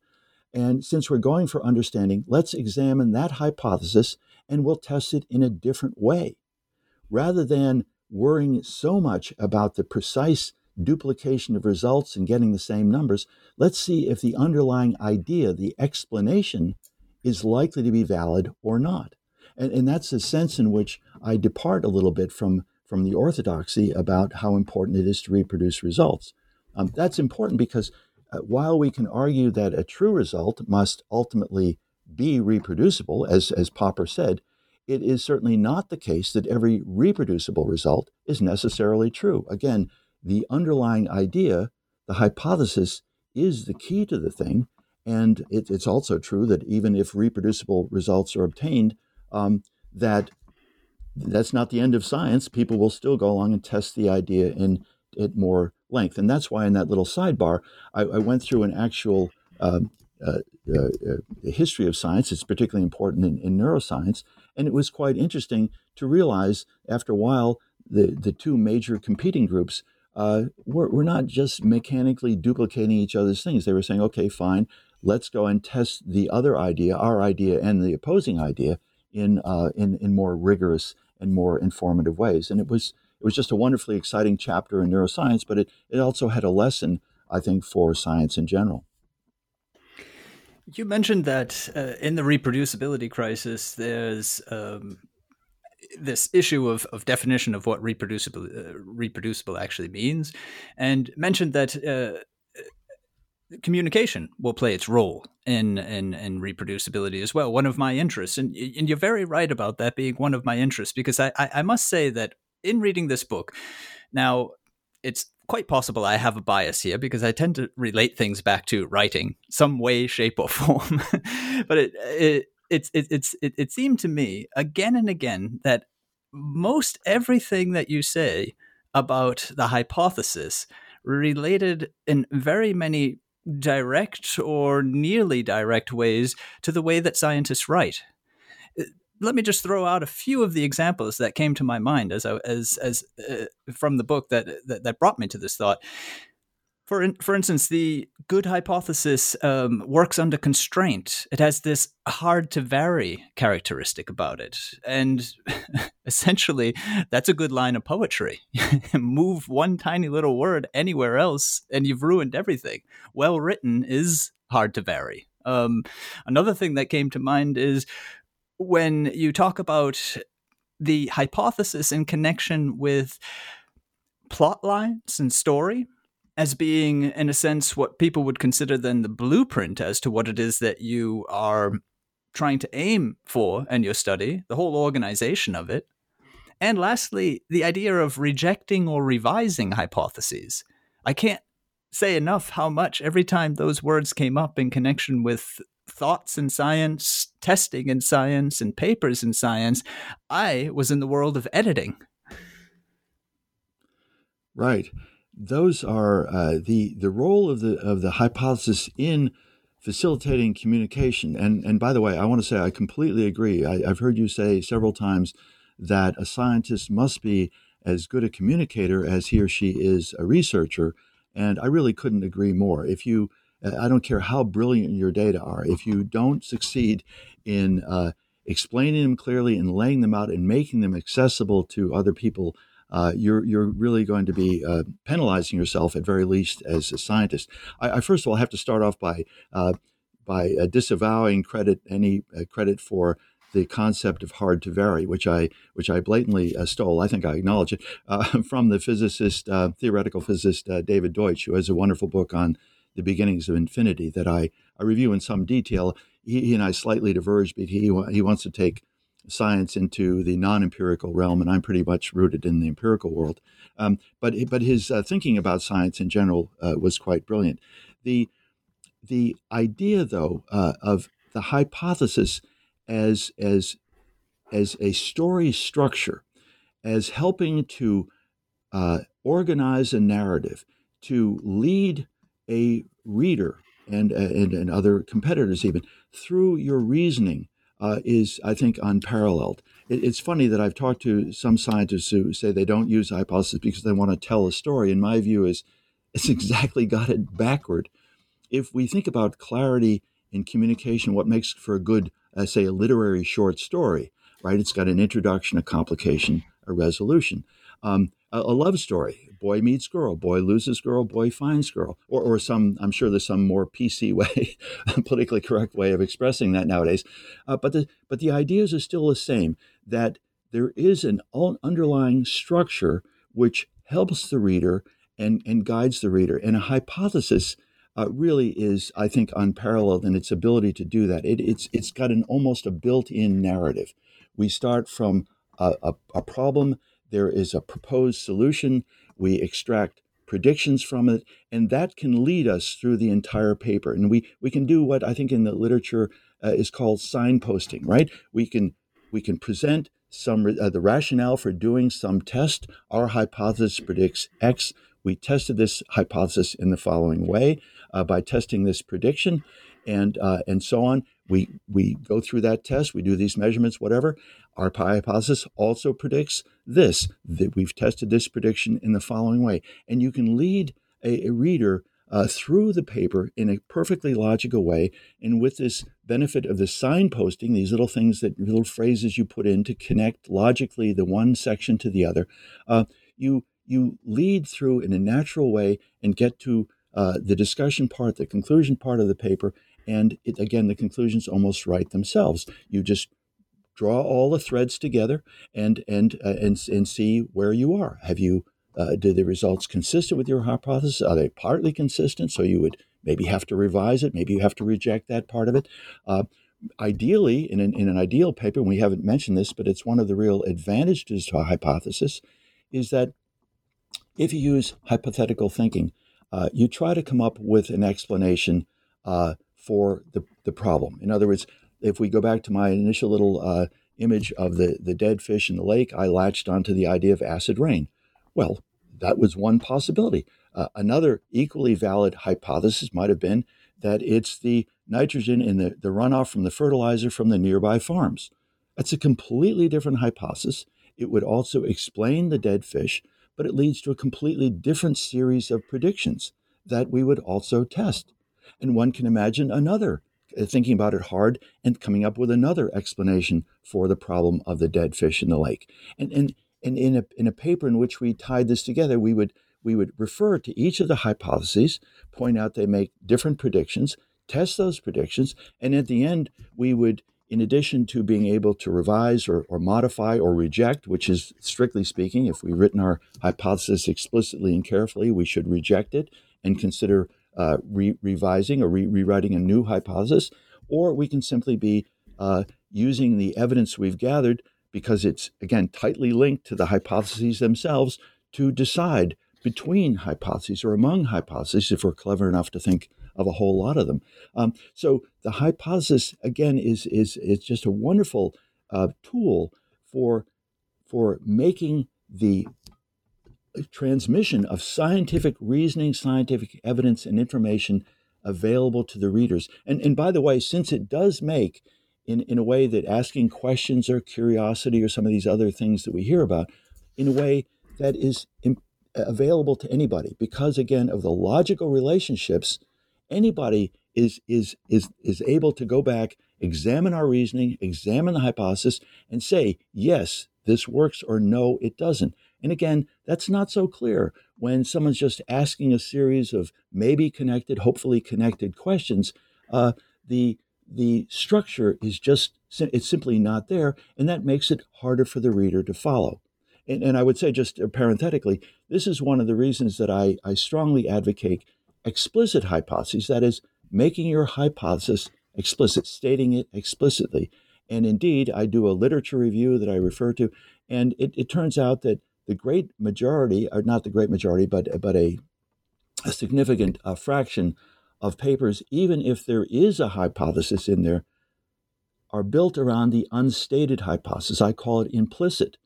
And since we're going for understanding, let's examine that hypothesis and we'll test it in a different way. Rather than worrying so much about the precise duplication of results and getting the same numbers, let's see if the underlying idea, the explanation is likely to be valid or not. And, and that's the sense in which I depart a little bit from, from the orthodoxy about how important it is to reproduce results. Um, that's important because uh, while we can argue that a true result must ultimately be reproducible, as, as Popper said, it is certainly not the case that every reproducible result is necessarily true. Again, the underlying idea, the hypothesis, is the key to the thing, and it, it's also true that even if reproducible results are obtained, um, that that's not the end of science. People will still go along and test the idea in at more length, and that's why in that little sidebar, I, I went through an actual um, uh, uh, uh, history of science. It's particularly important in, in neuroscience, and it was quite interesting to realize after a while the the two major competing groups uh, were, were not just mechanically duplicating each other's things. They were saying, okay, fine, let's go and test the other idea, our idea, and the opposing idea in uh, in in more rigorous and more informative ways. And it was it was just a wonderfully exciting chapter in neuroscience, but it it also had a lesson, I think, for science in general. You mentioned that uh, in the reproducibility crisis, there's um, this issue of, of definition of what reproducible uh, reproducible actually means, and mentioned that uh, communication will play its role in, in in reproducibility as well. One of my interests, and and you're very right about that being one of my interests, because I I, I must say that in reading this book, now it's quite possible I have a bias here because I tend to relate things back to writing, some way, shape, or (laughs) form. but it it it's it, it's it, it seemed to me again and again that most everything that you say about the hypothesis related in very many direct or nearly direct ways to the way that scientists write. Let me just throw out a few of the examples that came to my mind as I, as as uh, from the book that, that that brought me to this thought. For in, for instance, the good hypothesis um, works under constraint. It has this hard to vary characteristic about it, and (laughs) essentially, that's a good line of poetry. (laughs) Move one tiny little word anywhere else, and you've ruined everything. Well written is hard to vary. Um, another thing that came to mind is when you talk about the hypothesis in connection with plot lines and story as being, in a sense, what people would consider then the blueprint as to what it is that you are trying to aim for in your study, the whole organization of it. And lastly, the idea of rejecting or revising hypotheses. I can't say enough how much every time those words came up in connection with thoughts in science, testing in science, and papers in science, I was in the world of editing. Right those are uh, the the role of the of the hypothesis in facilitating communication. And and by the way, I want to say I completely agree. I, have heard you say several times that a scientist must be as good a communicator as he or she is a researcher, and I really couldn't agree more. If you I don't care how brilliant your data are. If you don't succeed in uh, explaining them clearly and laying them out and making them accessible to other people, uh, you're you're really going to be uh, penalizing yourself at very least as a scientist. I, I first of all have to start off by uh, by uh, disavowing credit any uh, credit for the concept of hard to vary, which I which I blatantly uh, stole. I think I acknowledge it uh, (laughs) from the physicist, uh, theoretical physicist uh, David Deutsch, who has a wonderful book on the beginnings of infinity that I, I review in some detail. He, he and I slightly diverge, but he he wants to take science into the non-empirical realm, and I'm pretty much rooted in the empirical world. Um, but but his uh, thinking about science in general uh, was quite brilliant. The the idea, though, of the hypothesis as as as a story structure, as helping to uh, organize a narrative, to lead a reader and, uh, and, and other competitors even through your reasoning uh, is, I think, unparalleled. It, it's funny that I've talked to some scientists who say they don't use hypothesis because they want to tell a story. And my view is (laughs) it's exactly got it backward. If we think about clarity in communication, what makes for a good uh, say, a literary short story, right? It's got an introduction, a complication, a resolution. Um, a, a, love story, boy meets girl, boy loses girl, boy finds girl, or, or some, I'm sure there's some more PC (laughs) way, politically correct way of expressing that nowadays. Uh, but, the, but the ideas are still the same that there is an underlying structure which helps the reader and, and guides the reader. And a hypothesis uh, really is, I think, unparalleled in its ability to do that. It, it's it's got an almost a built-in narrative. We start from a, a, a problem. There is a proposed solution. We extract predictions from it, and that can lead us through the entire paper. And we we can do what I think in the literature uh, is called signposting. Right? We can we can present some uh, the rationale for doing some test. Our hypothesis predicts X. We tested this hypothesis in the following way uh, by testing this prediction, and uh, and so on. We we go through that test. We do these measurements, whatever. Our pi hypothesis also predicts this that we've tested this prediction in the following way, and you can lead a, a reader uh, through the paper in a perfectly logical way. And with this benefit of the signposting, these little things that little phrases you put in to connect logically the one section to the other, uh, you you lead through in a natural way and get to uh, the discussion part, the conclusion part of the paper, and it, again, the conclusions almost write themselves. You just draw all the threads together and and uh, and and see where you are. Have you uh, did the results consistent with your hypothesis? Are they partly consistent? So you would maybe have to revise it. Maybe you have to reject that part of it. Uh, ideally, in an, in an ideal paper, we haven't mentioned this, but it's one of the real advantages to a hypothesis, is that if you use hypothetical thinking, uh, you try to come up with an explanation uh, for the, the problem. In other words, if we go back to my initial little uh, image of the, the dead fish in the lake, I latched onto the idea of acid rain. Well, that was one possibility. Uh, another equally valid hypothesis might have been that it's the nitrogen in the, the runoff from the fertilizer from the nearby farms. That's a completely different hypothesis. It would also explain the dead fish, but it leads to a completely different series of predictions that we would also test. And one can imagine another, uh, thinking about it hard and coming up with another explanation for the problem of the dead fish in the lake. And, and, and in, a, in a paper in which we tied this together, we would, we would refer to each of the hypotheses, point out they make different predictions, test those predictions, and at the end, we would in addition to being able to revise or, or modify or reject, which is strictly speaking, if we've written our hypothesis explicitly and carefully, we should reject it and consider uh, re- revising or re- rewriting a new hypothesis, or we can simply be uh, using the evidence we've gathered because it's, again, tightly linked to the hypotheses themselves to decide between hypotheses or among hypotheses if we're clever enough to think of a whole lot of them. Um, so the hypothesis again is is is just a wonderful uh, tool for for making the transmission of scientific reasoning, scientific evidence, and information available to the readers. And and by the way, since it does make in, in a way that asking questions or curiosity or some of these other things that we hear about, in a way that is Im- available to anybody because again of the logical relationships anybody is is is is able to go back, examine our reasoning, examine the hypothesis, and say yes, this works, or no, it doesn't. And again, that's not so clear when someone's just asking a series of maybe connected, hopefully connected questions. Uh, the the structure is just it's simply not there, and that makes it harder for the reader to follow. And, and I would say, just parenthetically, this is one of the reasons that I, I strongly advocate explicit hypotheses. That is, making your hypothesis explicit, stating it explicitly. And indeed, I do a literature review that I refer to, and it, it turns out that the great majority, or not the great majority, but but a, a significant uh, fraction of papers, even if there is a hypothesis in there, are built around the unstated hypothesis. I call it implicit.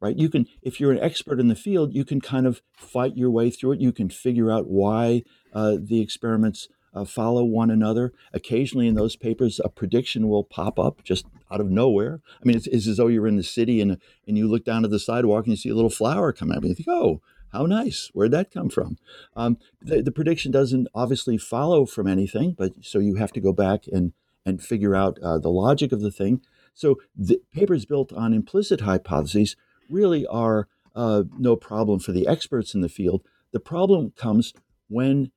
Right? You can, if you're an expert in the field, you can kind of fight your way through it. You can figure out why uh, the experiments uh, follow one another. Occasionally, in those papers, a prediction will pop up just out of nowhere. I mean, it's, it's as though you're in the city and and you look down to the sidewalk and you see a little flower come out, and you think, "Oh, how nice! Where'd that come from?" Um, the, the, prediction doesn't obviously follow from anything, but so you have to go back and and figure out uh, the logic of the thing. So the papers built on implicit hypotheses really are uh, no problem for the experts in the field. The problem comes when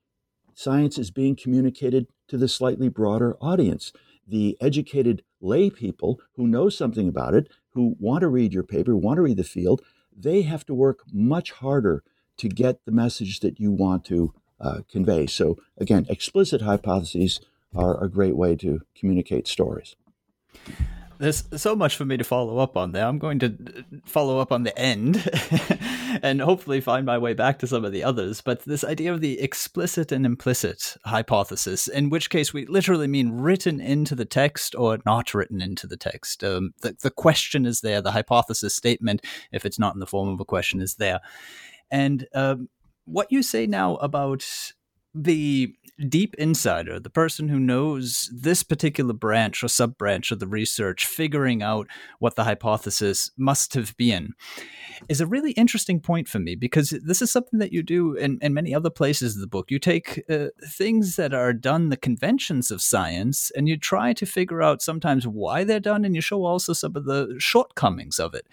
science is being communicated to the slightly broader audience. The educated lay people who know something about it, who want to read your paper, want to read the field, they have to work much harder to get the message that you want to uh, convey. So, again, explicit hypotheses are a great way to communicate stories. There's so much for me to follow up on there. I'm going to follow up on the end (laughs) and hopefully find my way back to some of the others. But this idea of the explicit and implicit hypothesis, in which case we literally mean written into the text or not written into the text. Um, the, the question is there, the hypothesis statement, if it's not in the form of a question, is there. And um, what you say now about the deep insider, the person who knows this particular branch or sub branch of the research, figuring out what the hypothesis must have been, is a really interesting point for me because this is something that you do in, in many other places of the book. You take uh, things that are done, the conventions of science, and you try to figure out sometimes why they're done, and you show also some of the shortcomings of it.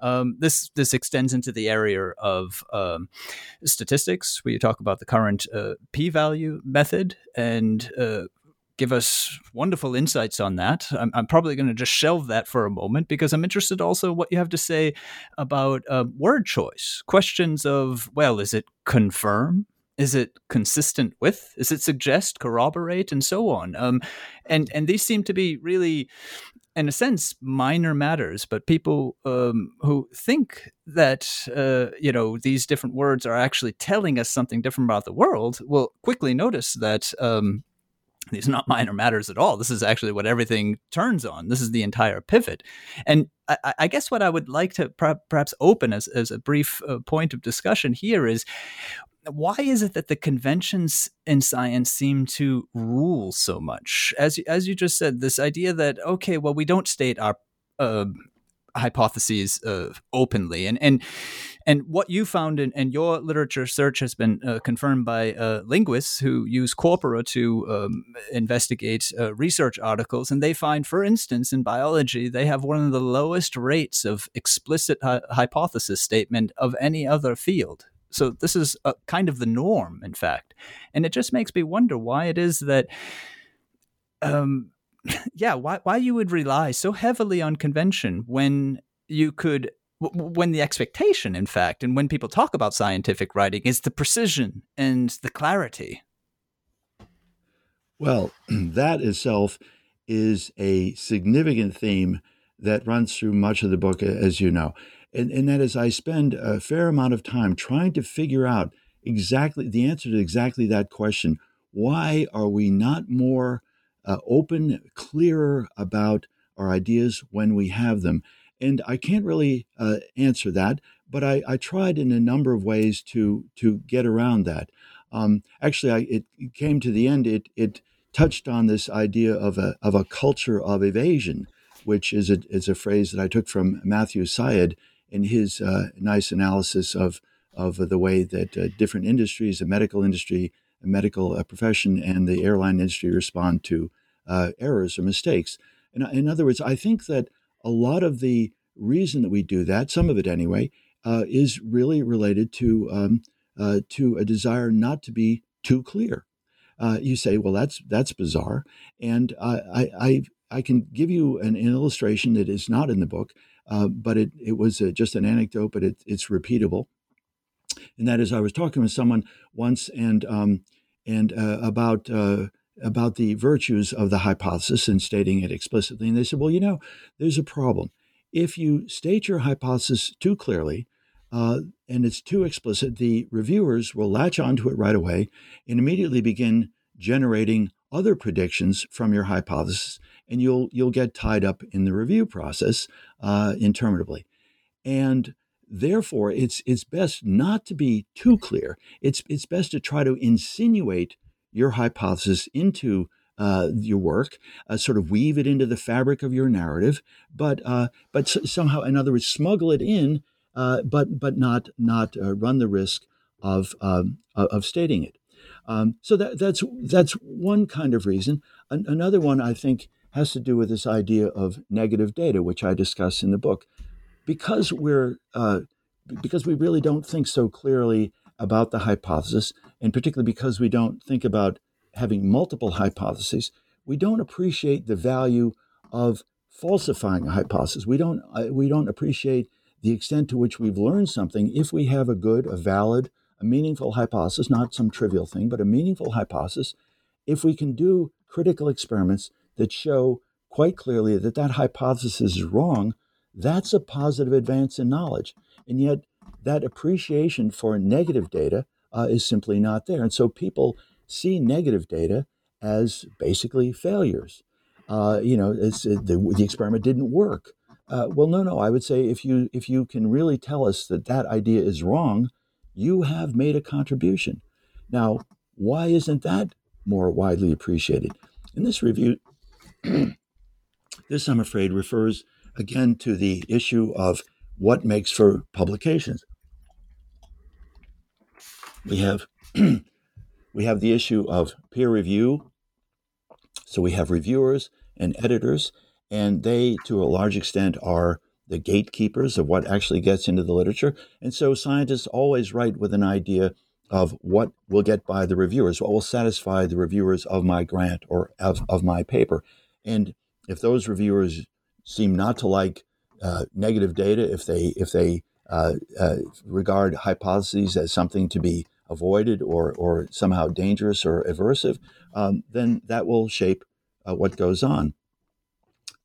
Um, this this extends into the area of um, statistics, where you talk about the current uh, p-value method method and uh, give us wonderful insights on that. I'm, I'm probably going to just shelve that for a moment because I'm interested also what you have to say about uh, word choice. Questions of, well, is it confirm? Is it consistent with? Is it suggest, corroborate, and so on? Um, and and these seem to be really, in a sense, minor matters. But people um, who think that uh, you know these different words are actually telling us something different about the world will quickly notice that. Um, these are not minor matters at all. This is actually what everything turns on. This is the entire pivot. And I, I guess what I would like to perhaps open as, as a brief uh, point of discussion here is why is it that the conventions in science seem to rule so much? As as you just said, this idea that okay, well, we don't state our uh, hypotheses uh, openly, and and and what you found in, in your literature search has been uh, confirmed by uh, linguists who use corpora to um, investigate uh, research articles, and they find, for instance, in biology, they have one of the lowest rates of explicit hi- hypothesis statement of any other field. So this is a, kind of the norm, in fact, and it just makes me wonder why it is that, um, (laughs) yeah, why why you would rely so heavily on convention when you could when the expectation, in fact, and when people talk about scientific writing, is the precision and the clarity. Well, (clears throat) that itself is a significant theme that runs through much of the book, as you know and, and that is I spend a fair amount of time trying to figure out exactly the answer to exactly that question. Why are we not more uh, open, clearer about our ideas when we have them? And I can't really uh, answer that, but I, I, tried in a number of ways to to get around that. Um, actually, I, it came to the end. It it touched on this idea of a of a culture of evasion, which is a is a phrase that I took from Matthew Syed in his uh, nice analysis of of the way that uh, different industries, the medical industry, the medical profession and the airline industry respond to errors or mistakes. In, in other words, I think that a lot of the reason that we do that, some of it anyway, uh, is really related to um, uh, to a desire not to be too clear. Uh, you say, well, that's that's bizarre, and I I I can give you an, an illustration that is not in the book, uh, but it it was uh, just an anecdote, but it, it's repeatable. And that is, I was talking with someone once, and um, and uh, about about the virtues of the hypothesis and stating it explicitly. And they said, well, you know, there's a problem. If you state your hypothesis too clearly, uh, and it's too explicit, the reviewers will latch onto it right away and immediately begin generating other predictions from your hypothesis, and you'll you'll get tied up in the review process uh, interminably. And therefore, it's it's best not to be too clear. It's it's best to try to insinuate your hypothesis into uh, your work, uh, sort of weave it into the fabric of your narrative, but uh, but somehow, in other words, smuggle it in uh, but but not not uh, run the risk of um, of stating it. Um, so that that's that's one kind of reason. An- another one I think has to do with this idea of negative data, which I discuss in the book, because we're uh, because we really don't think so clearly about the hypothesis, and particularly because we don't think about having multiple hypotheses, we don't appreciate the value of falsifying a hypothesis. We don't uh, we don't appreciate the extent to which we've learned something if we have a good, a valid, a meaningful hypothesis, not some trivial thing, but a meaningful hypothesis, if we can do critical experiments that show quite clearly that that hypothesis is wrong, that's a positive advance in knowledge. And yet, that appreciation for negative data uh, is simply not there. And so people see negative data as basically failures. Uh, you know, it's, the, the experiment didn't work. Uh, well, no, no. I would say if you if you can really tell us that that idea is wrong, you have made a contribution. Now, why isn't that more widely appreciated? In this review, (clears throat) this I'm afraid refers again to the issue of what makes for publications. We have (clears throat) we have the issue of peer review. So we have reviewers and editors and they, to a large extent, are the gatekeepers of what actually gets into the literature. And so scientists always write with an idea of what will get by the reviewers, what will satisfy the reviewers of my grant or of, of my paper. And if those reviewers seem not to like uh, negative data, if they if they uh, uh, regard hypotheses as something to be avoided or or somehow dangerous or aversive, um, then that will shape uh, what goes on.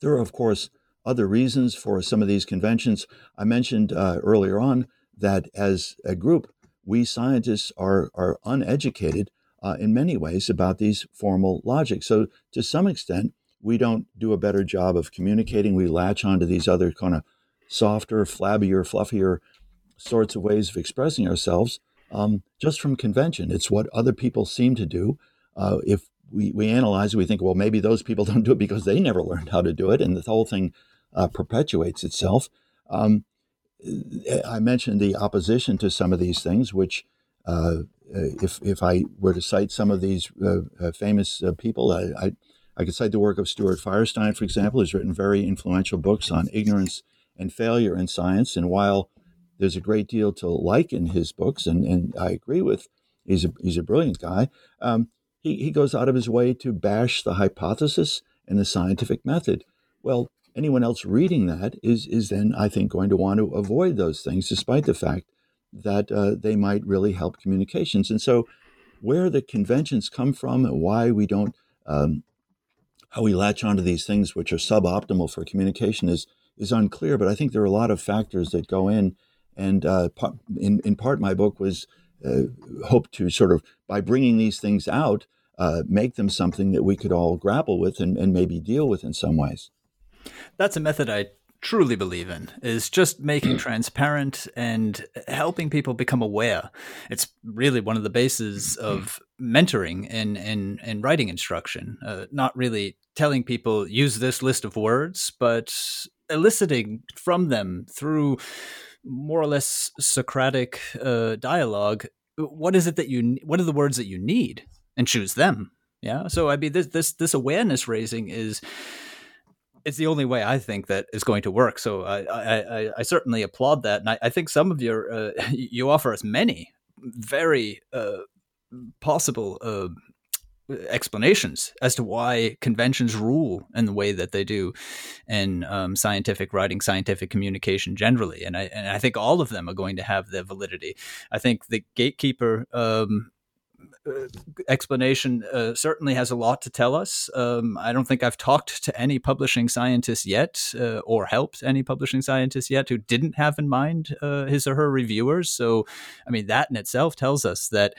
There are, of course, other reasons for some of these conventions. I mentioned uh, earlier on that as a group, we scientists are, are uneducated uh, in many ways about these formal logics. So, to some extent, we don't do a better job of communicating. We latch onto these other kind of softer, flabbier, fluffier sorts of ways of expressing ourselves um, just from convention. It's what other people seem to do. Uh, if we, we analyze we think, well, maybe those people (laughs) don't do it because they never learned how to do it, and the whole thing uh, perpetuates itself. Um, I mentioned the opposition to some of these things, which, uh, if, if I were to cite some of these uh, uh famous uh, people, I, I, I, could cite the work of Stuart Firestein, for example, who's written very influential books on ignorance and failure in science. And while there's a great deal to like in his books, and, and I agree with, he's a, he's a brilliant guy. Um, he, he goes out of his way to bash the hypothesis and the scientific method. Well, anyone else reading that is, is then, I think, going to want to avoid those things, despite the fact that uh, they might really help communications. And so, where the conventions come from and why we don't, um, how we latch onto these things which are suboptimal for communication is is unclear. But I think there are a lot of factors that go in. And uh, in in part, my book was uh, hope to sort of, by bringing these things out, uh, make them something that we could all grapple with and, and maybe deal with in some ways. That's a method I truly believe in is just making transparent and helping people become aware. It's really one of the bases of mentoring and and, and writing instruction. Uh, not really telling people use this list of words, but eliciting from them through more or less Socratic uh, dialogue what is it that you what are the words that you need and choose them yeah so i mean this this this awareness raising is it's the only way I think that is going to work. So I, I, I certainly applaud that, and I, I think some of your uh, (laughs) you offer us many very uh, possible uh, explanations as to why conventions rule in the way that they do in um, scientific writing, scientific communication generally, and I and I think all of them are going to have their validity. I think the gatekeeper. Um, uh, explanation uh, certainly has a lot to tell us. Um, I don't think I've talked to any publishing scientist yet, uh, or helped any publishing scientist yet, who didn't have in mind uh, his or her reviewers. So, I mean, that in itself tells us that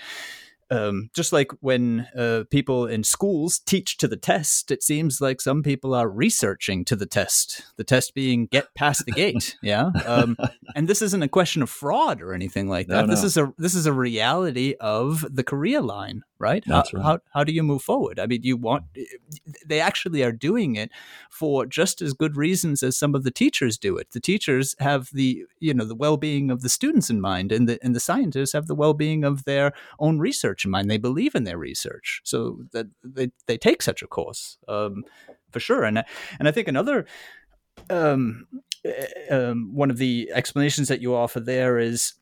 um, just like when uh, people in schools teach to the test, it seems like some people are researching to the test. The test being get past the gate. (laughs) Yeah, um, and this isn't a question of fraud or anything like that. No, This is a this is a reality of the Korea line, right? That's how, right. How, how do you move forward? I mean, you want they actually are doing it for just as good reasons as some of the teachers do it. The teachers have the you know the well being of the students in mind, and the and the scientists have the well being of their own research research in mind. They believe in their research, so that they, they take such a course um, for sure. And and I think another um, eh, um, one of the explanations that you offer there is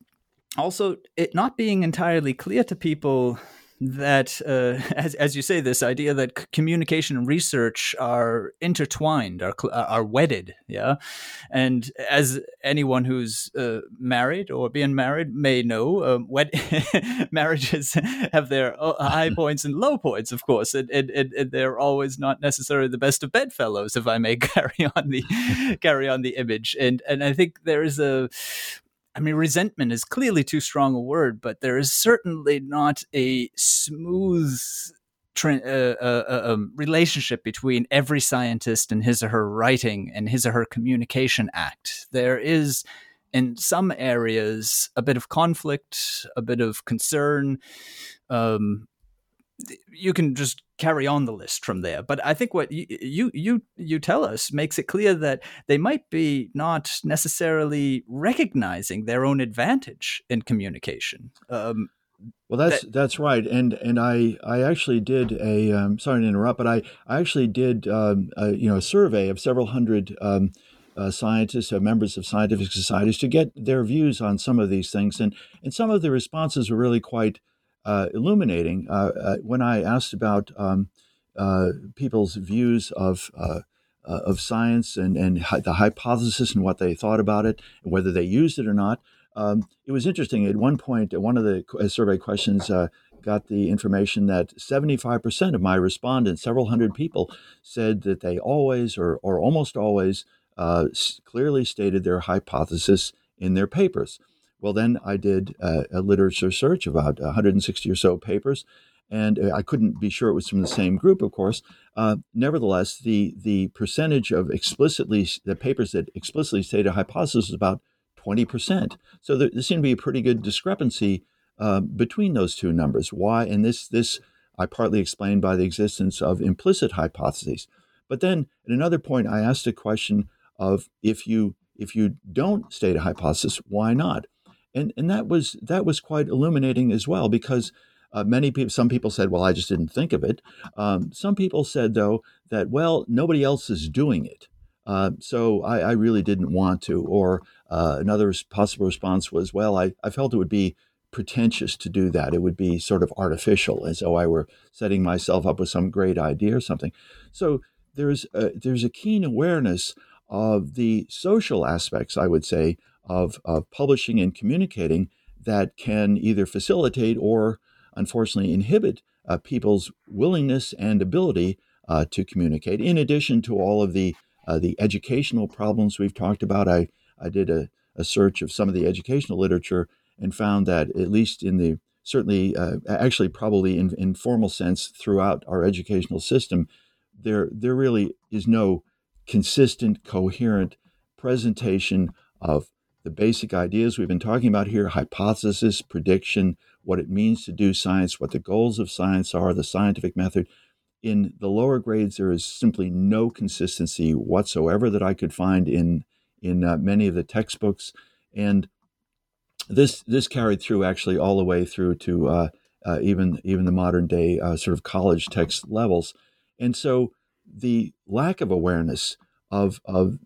also it not being entirely clear to people that, uh, (laughs) as, as you say, this idea that communication and research are intertwined, are, are wedded, yeah? And as anyone who's uh, married or being married may know, um, wed- (laughs) marriages (laughs) have their uh, high points and low points, of course, and, and, and, they're always not necessarily the best of bedfellows, if I may carry on the carry on the image. And and I think there is a I mean, resentment is clearly too strong a word, but there is certainly not a smooth uh, uh, uh, um, relationship between every scientist and his or her writing and his or her communication act. There is, in some areas, a bit of conflict, a bit of concern. Um, you can just carry on the list from there. But I think what you, you you you tell us makes it clear that they might be not necessarily recognizing their own advantage in communication. Um, well, that's that, that's right, and and I I actually did a um, sorry to interrupt, but I I actually did um, a, you know a survey of several hundred. Um, uh, scientists, or members of scientific societies, to get their views on some of these things, and and some of the responses were really quite uh, illuminating uh, uh, when I asked about um, people's views of of science and and the hypothesis and what they thought about it, whether they used it or not. Um, it was interesting. At one point, one of the survey questions got the information that 75% of my respondents, several hundred people, said that they always or, or almost always uh, clearly stated their hypothesis in their papers. Well, then I did uh, a literature search, about 160 or so papers, and uh, I couldn't be sure it was from the same group, of course. Uh, nevertheless, the the percentage of explicitly the papers that explicitly state a hypothesis is about 20 percent. So there, there, seemed to be a pretty good discrepancy uh, between those two numbers. Why? And this this I partly explained by the existence of implicit hypotheses. But then at another point, I asked a question of if you if you don't state a hypothesis, why not? And and that was that was quite illuminating as well because uh, many people, some people said, "Well, I just didn't think of it." Um, some people said, though, that well, nobody else is doing it, uh, so I, I, really didn't want to. Or uh, another possible response was, "Well, I, I felt it would be pretentious to do that. It would be sort of artificial, as though I were setting myself up with some great idea or something." So there's a, there's a keen awareness of the social aspects, I would say, of, of publishing and communicating that can either facilitate or unfortunately inhibit uh, people's willingness and ability uh, to communicate. In addition to all of the uh, the educational problems we've talked about, I I did a, a, search of some of the educational literature and found that at least in the certainly uh, actually probably in, in formal sense throughout our educational system, there there really is no consistent, coherent presentation of the basic ideas we've been talking about here hypothesis, prediction, what it means to do science, what the goals of science are, the scientific method. In the lower grades, there is simply no consistency whatsoever that I could find in, in uh, many of the textbooks. And this this carried through actually all the way through to uh, uh, even even the modern day uh, sort of college text levels, and so the lack of awareness of of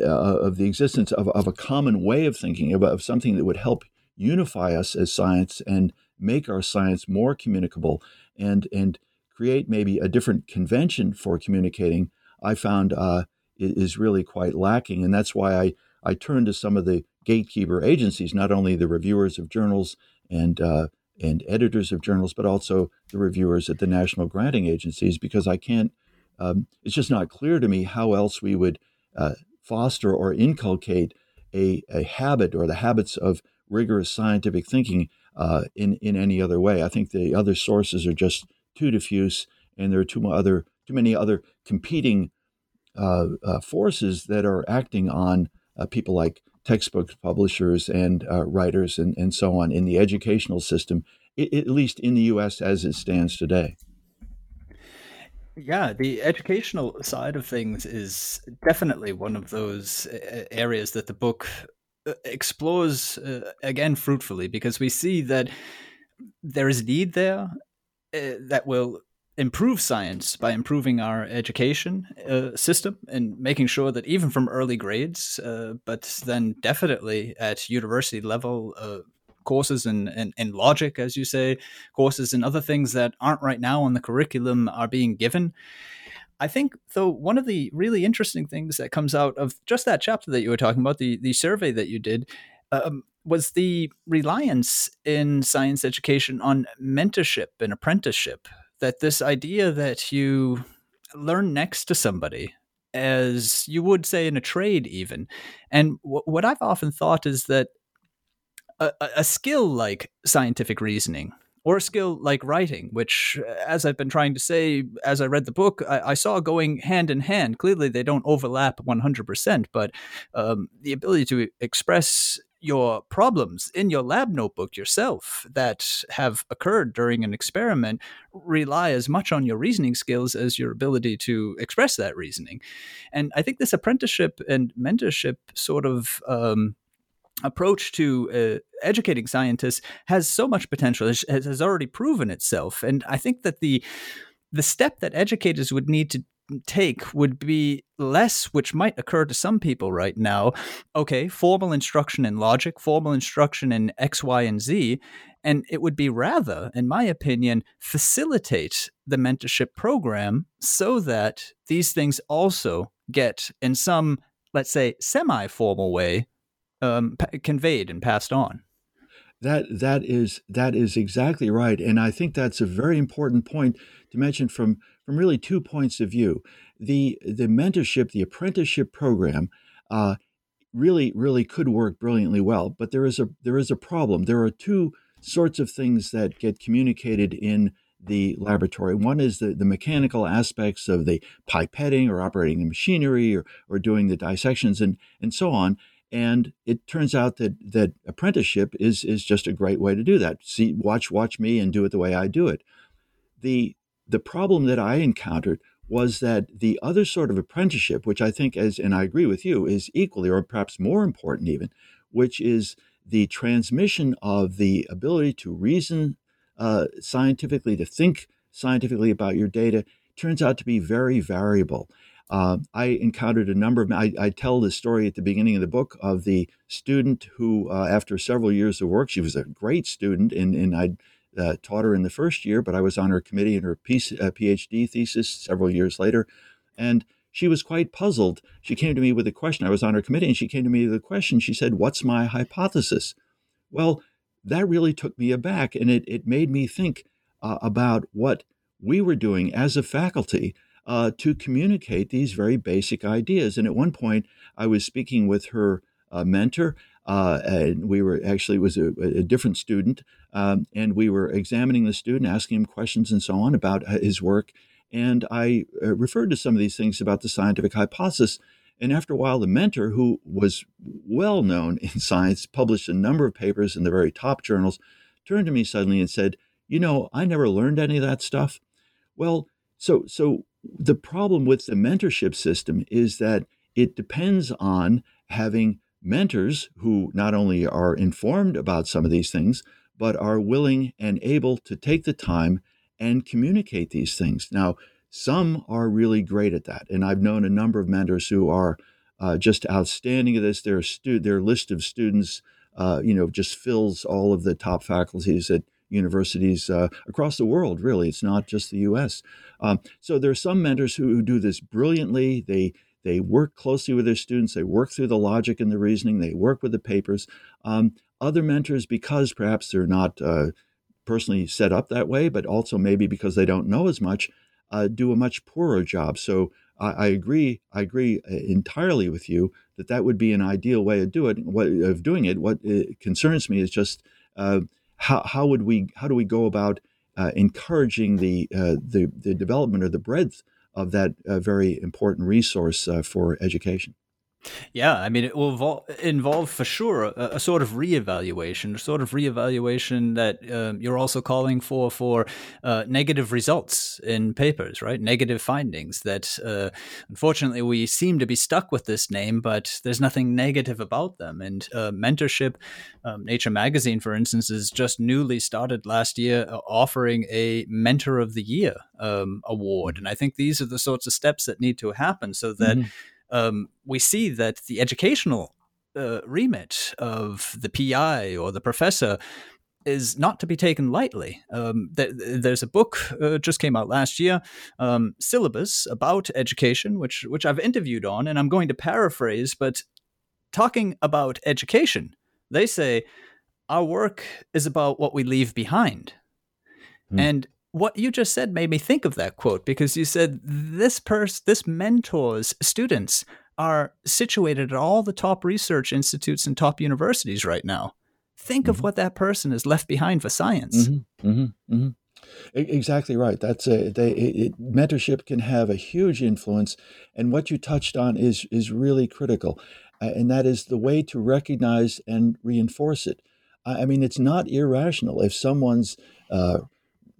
uh, of the existence of, of a common way of thinking of, of something that would help unify us as science and make our science more communicable and and create maybe a different convention for communicating, I found uh, is really quite lacking, and that's why I I turned to some of the gatekeeper agencies, not only the reviewers of journals and uh, and editors of journals, but also the reviewers at the national granting agencies, because I can't. Um, it's just not clear to me how else we would uh, foster or inculcate a, a habit or the habits of rigorous scientific thinking uh, in in any other way. I think the other sources are just too diffuse, and there are too other too many other competing uh, uh, forces that are acting on uh, people like textbook publishers and uh, writers and, and so on in the educational system, at least in the U.S. as it stands today. Yeah, the educational side of things is definitely one of those uh, areas that the book uh, explores uh, again fruitfully because we see that there is need there uh, that will improve science by improving our education uh, system and making sure that even from early grades, uh, but then definitely at university level, uh, courses in, in, in, logic, as you say, courses and other things that aren't right now on the curriculum are being given. I think, though, one of the really interesting things that comes out of just that chapter that you were talking about, the, the survey that you did, um, was the reliance in science education on mentorship and apprenticeship that this idea that you learn next to somebody as you would say in a trade even and w- what i've often thought is that a, a, skill like scientific reasoning or a skill like writing which as i've been trying to say as i read the book i, I saw going hand in hand clearly they don't overlap 100% but um, the ability to express your problems in your lab notebook yourself that have occurred during an experiment rely as much on your reasoning skills as your ability to express that reasoning. And I think this apprenticeship and mentorship sort of um, approach to uh, educating scientists has so much potential, has, has already proven itself. And I think that the the step that educators would need to take would be less, which might occur to some people right now. Okay, formal instruction in logic, formal instruction in X, Y, and Z. And it would be rather, in my opinion, facilitate the mentorship program so that these things also get, in some, let's say, semi formal way, um, p- conveyed and passed on. That that is that is exactly right, and I think that's a very important point to mention from from really two points of view. The the mentorship, the apprenticeship program, uh, really really could work brilliantly well, but there is a there is a problem. There are two sorts of things that get communicated in the laboratory. One is the, the mechanical aspects of the pipetting or operating the machinery or, or doing the dissections and, and so on. And it turns out that that apprenticeship is is just a great way to do that. See, watch watch me and do it the way I do it. The the problem that I encountered was that the other sort of apprenticeship, which I think, as and I agree with you, is equally or perhaps more important even, which is the transmission of the ability to reason uh, scientifically, to think scientifically about your data, turns out to be very variable. Uh, I encountered a number of, I, I, tell the story at the beginning of the book of the student who, uh, after several years of work, she was a great student, and, and I'd uh, taught her in the first year, but I was on her committee in her PhD uh, thesis several years later. And she was quite puzzled. She came to me with a question. I was on her committee and she came to me with a question. She said, What's my hypothesis? Well, that really took me aback and it, it made me think uh, about what we were doing as a faculty uh, to communicate these very basic ideas. And at one point, I was speaking with her uh, mentor uh, and we were actually, was a, a different student, um, and we were examining the student, asking him questions and so on about uh, his work. And I uh, referred to some of these things about the scientific hypothesis. And after a while, the mentor, who was well known in (laughs) science, published a number of papers in the very top journals, turned to me suddenly and said, You know, I never learned any of that stuff. Well, so, so the problem with the mentorship system is that it depends on having mentors who not only are informed about some of these things, but are willing and able to take the time and communicate these things. Now, some are really great at that, and I've known a number of mentors who are uh, just outstanding at this. Their stu- their list of students, uh, you know, just fills all of the top faculties at universities uh, across the world. Really, it's not just the U.S. Um, so there are some mentors who, who do this brilliantly. They they work closely with their students. They work through the logic and the reasoning. They work with the papers. Um, other mentors, because perhaps they're not uh, personally set up that way, but also maybe because they don't know as much, uh, do a much poorer job. So I, I, agree. I agree uh, entirely with you that that would be an ideal way of do it. What of doing it? What uh, concerns me is just uh, how how would we how do we go about uh, encouraging the uh, the the development or the breadth of that uh, very important resource uh, for education. Yeah, I mean, it will involve for sure a, a, sort of reevaluation, a sort of reevaluation that um, you're also calling for for uh, negative results in papers, right? Negative findings that, uh, unfortunately, we seem to be stuck with this name, but there's nothing negative about them. And uh, mentorship, um, Nature Magazine, for instance, is just newly started last year uh, offering a Mentor of the Year um, award, and I think these are the sorts of steps that need to happen so that. Mm-hmm um, we see that the educational uh, remit of the PI or the professor is not to be taken lightly. Um, there's a book uh, just came out last year, um, syllabus about education, which which I've interviewed on, and I'm going to paraphrase. But talking about education, they say our work is about what we leave behind, mm. and what you just said made me think of that quote because you said this person, this mentor's students are situated at all the top research institutes and top universities right now. Think mm-hmm. of what that person has left behind for science. Mm-hmm. Mm-hmm. mm-hmm. Exactly right. That's a they, it, mentorship can have a huge influence, and what you touched on is is really critical, uh, and that is the way to recognize and reinforce it. I, I mean, it's not irrational if someone's uh,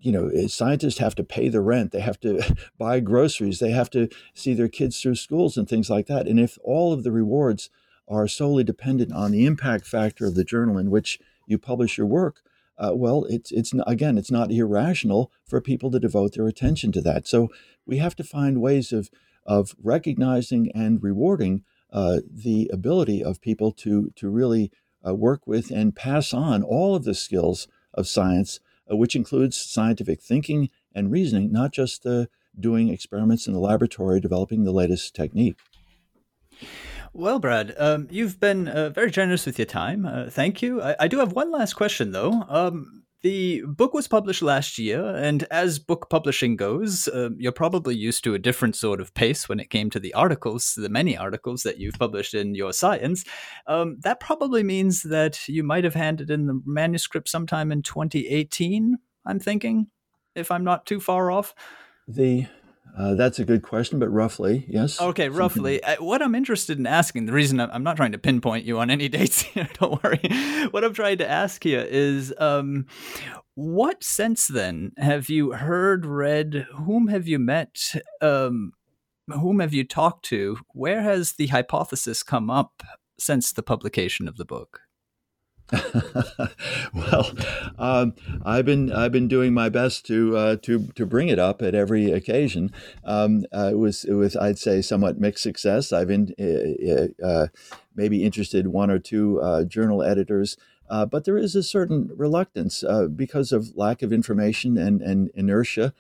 you know, eh, scientists have to pay the rent, they have to (laughs) buy groceries, they have to see their kids through schools and things like that. And if all of the rewards are solely dependent on the impact factor of the journal in which you publish your work, uh, well, it's it's again, it's not irrational for people to devote their attention to that. So we have to find ways of of recognizing and rewarding uh, the ability of people to to really uh, work with and pass on all of the skills of science which includes scientific thinking and reasoning, not just uh, doing experiments in the laboratory, developing the latest technique. Well, Brad, um, you've been uh, very generous with your time. Uh, thank you. I, I, do have one last question, though. Um, the book was published last year, and as book publishing goes, uh, you're probably used to a different sort of pace when it came to the articles, the many articles that you've published in your science. Um, that probably means that you might have handed in the manuscript sometime in 2018, I'm thinking, if I'm not too far off. The uh, that's a good question, but roughly, yes. Okay, roughly. Uh, what I'm interested in asking, the reason I'm not trying to pinpoint you on any (laughs) dates here, don't worry. What I'm trying to ask here is um, what since then have you heard, read, whom have you met, um, whom have you talked to? Where has the hypothesis come up since the publication of the book? (laughs) well, um, I've been I've been doing my best to uh, to to bring it up at every occasion. Um, uh, it was it was I'd say somewhat mixed success. I've been uh, uh, uh maybe interested one or two uh, journal editors. but there is a certain reluctance because of lack of information and, and inertia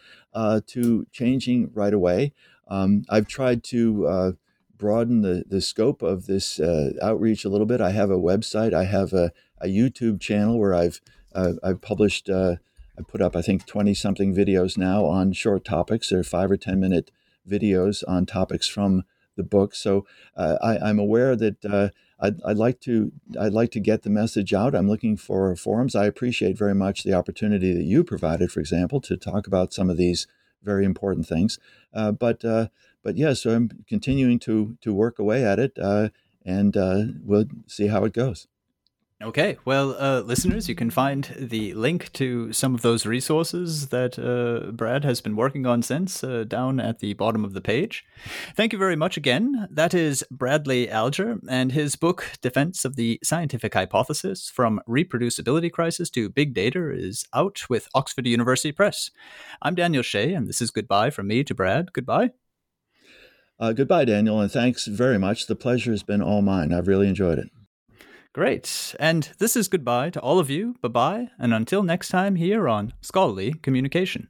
to changing right away. Um, I've tried to broaden the, the scope of this uh, outreach a little bit. I have a website. I have a, a YouTube channel where I've uh, I've published uh, I put up I think twenty something videos now on short topics. They're five or ten minute videos on topics from the book. So uh, I, am aware that uh, I'd, I'd, like to I'd like to get the message out. I'm looking for forums. I appreciate very much the opportunity that you provided, for example, to talk about some of these very important things. Uh, but uh, but yes, yeah, so I'm continuing to to work away at it, and we'll see how it goes. Okay, well, uh, listeners, you can find the link to some of those resources that uh, Brad has been working on since uh, down at the bottom of the page. Thank you very much again. That is Bradley Alger and his book, Defense of the Scientific Hypothesis From Reproducibility Crisis to Big Data, is out with Oxford University Press. I'm Daniel Shea, and this is goodbye from me to Brad. Goodbye. Uh, goodbye, Daniel, and thanks very much. The pleasure has been all mine. I've really enjoyed it. Great. And this is goodbye to all of you. Bye bye. And until next time here on Scholarly Communication.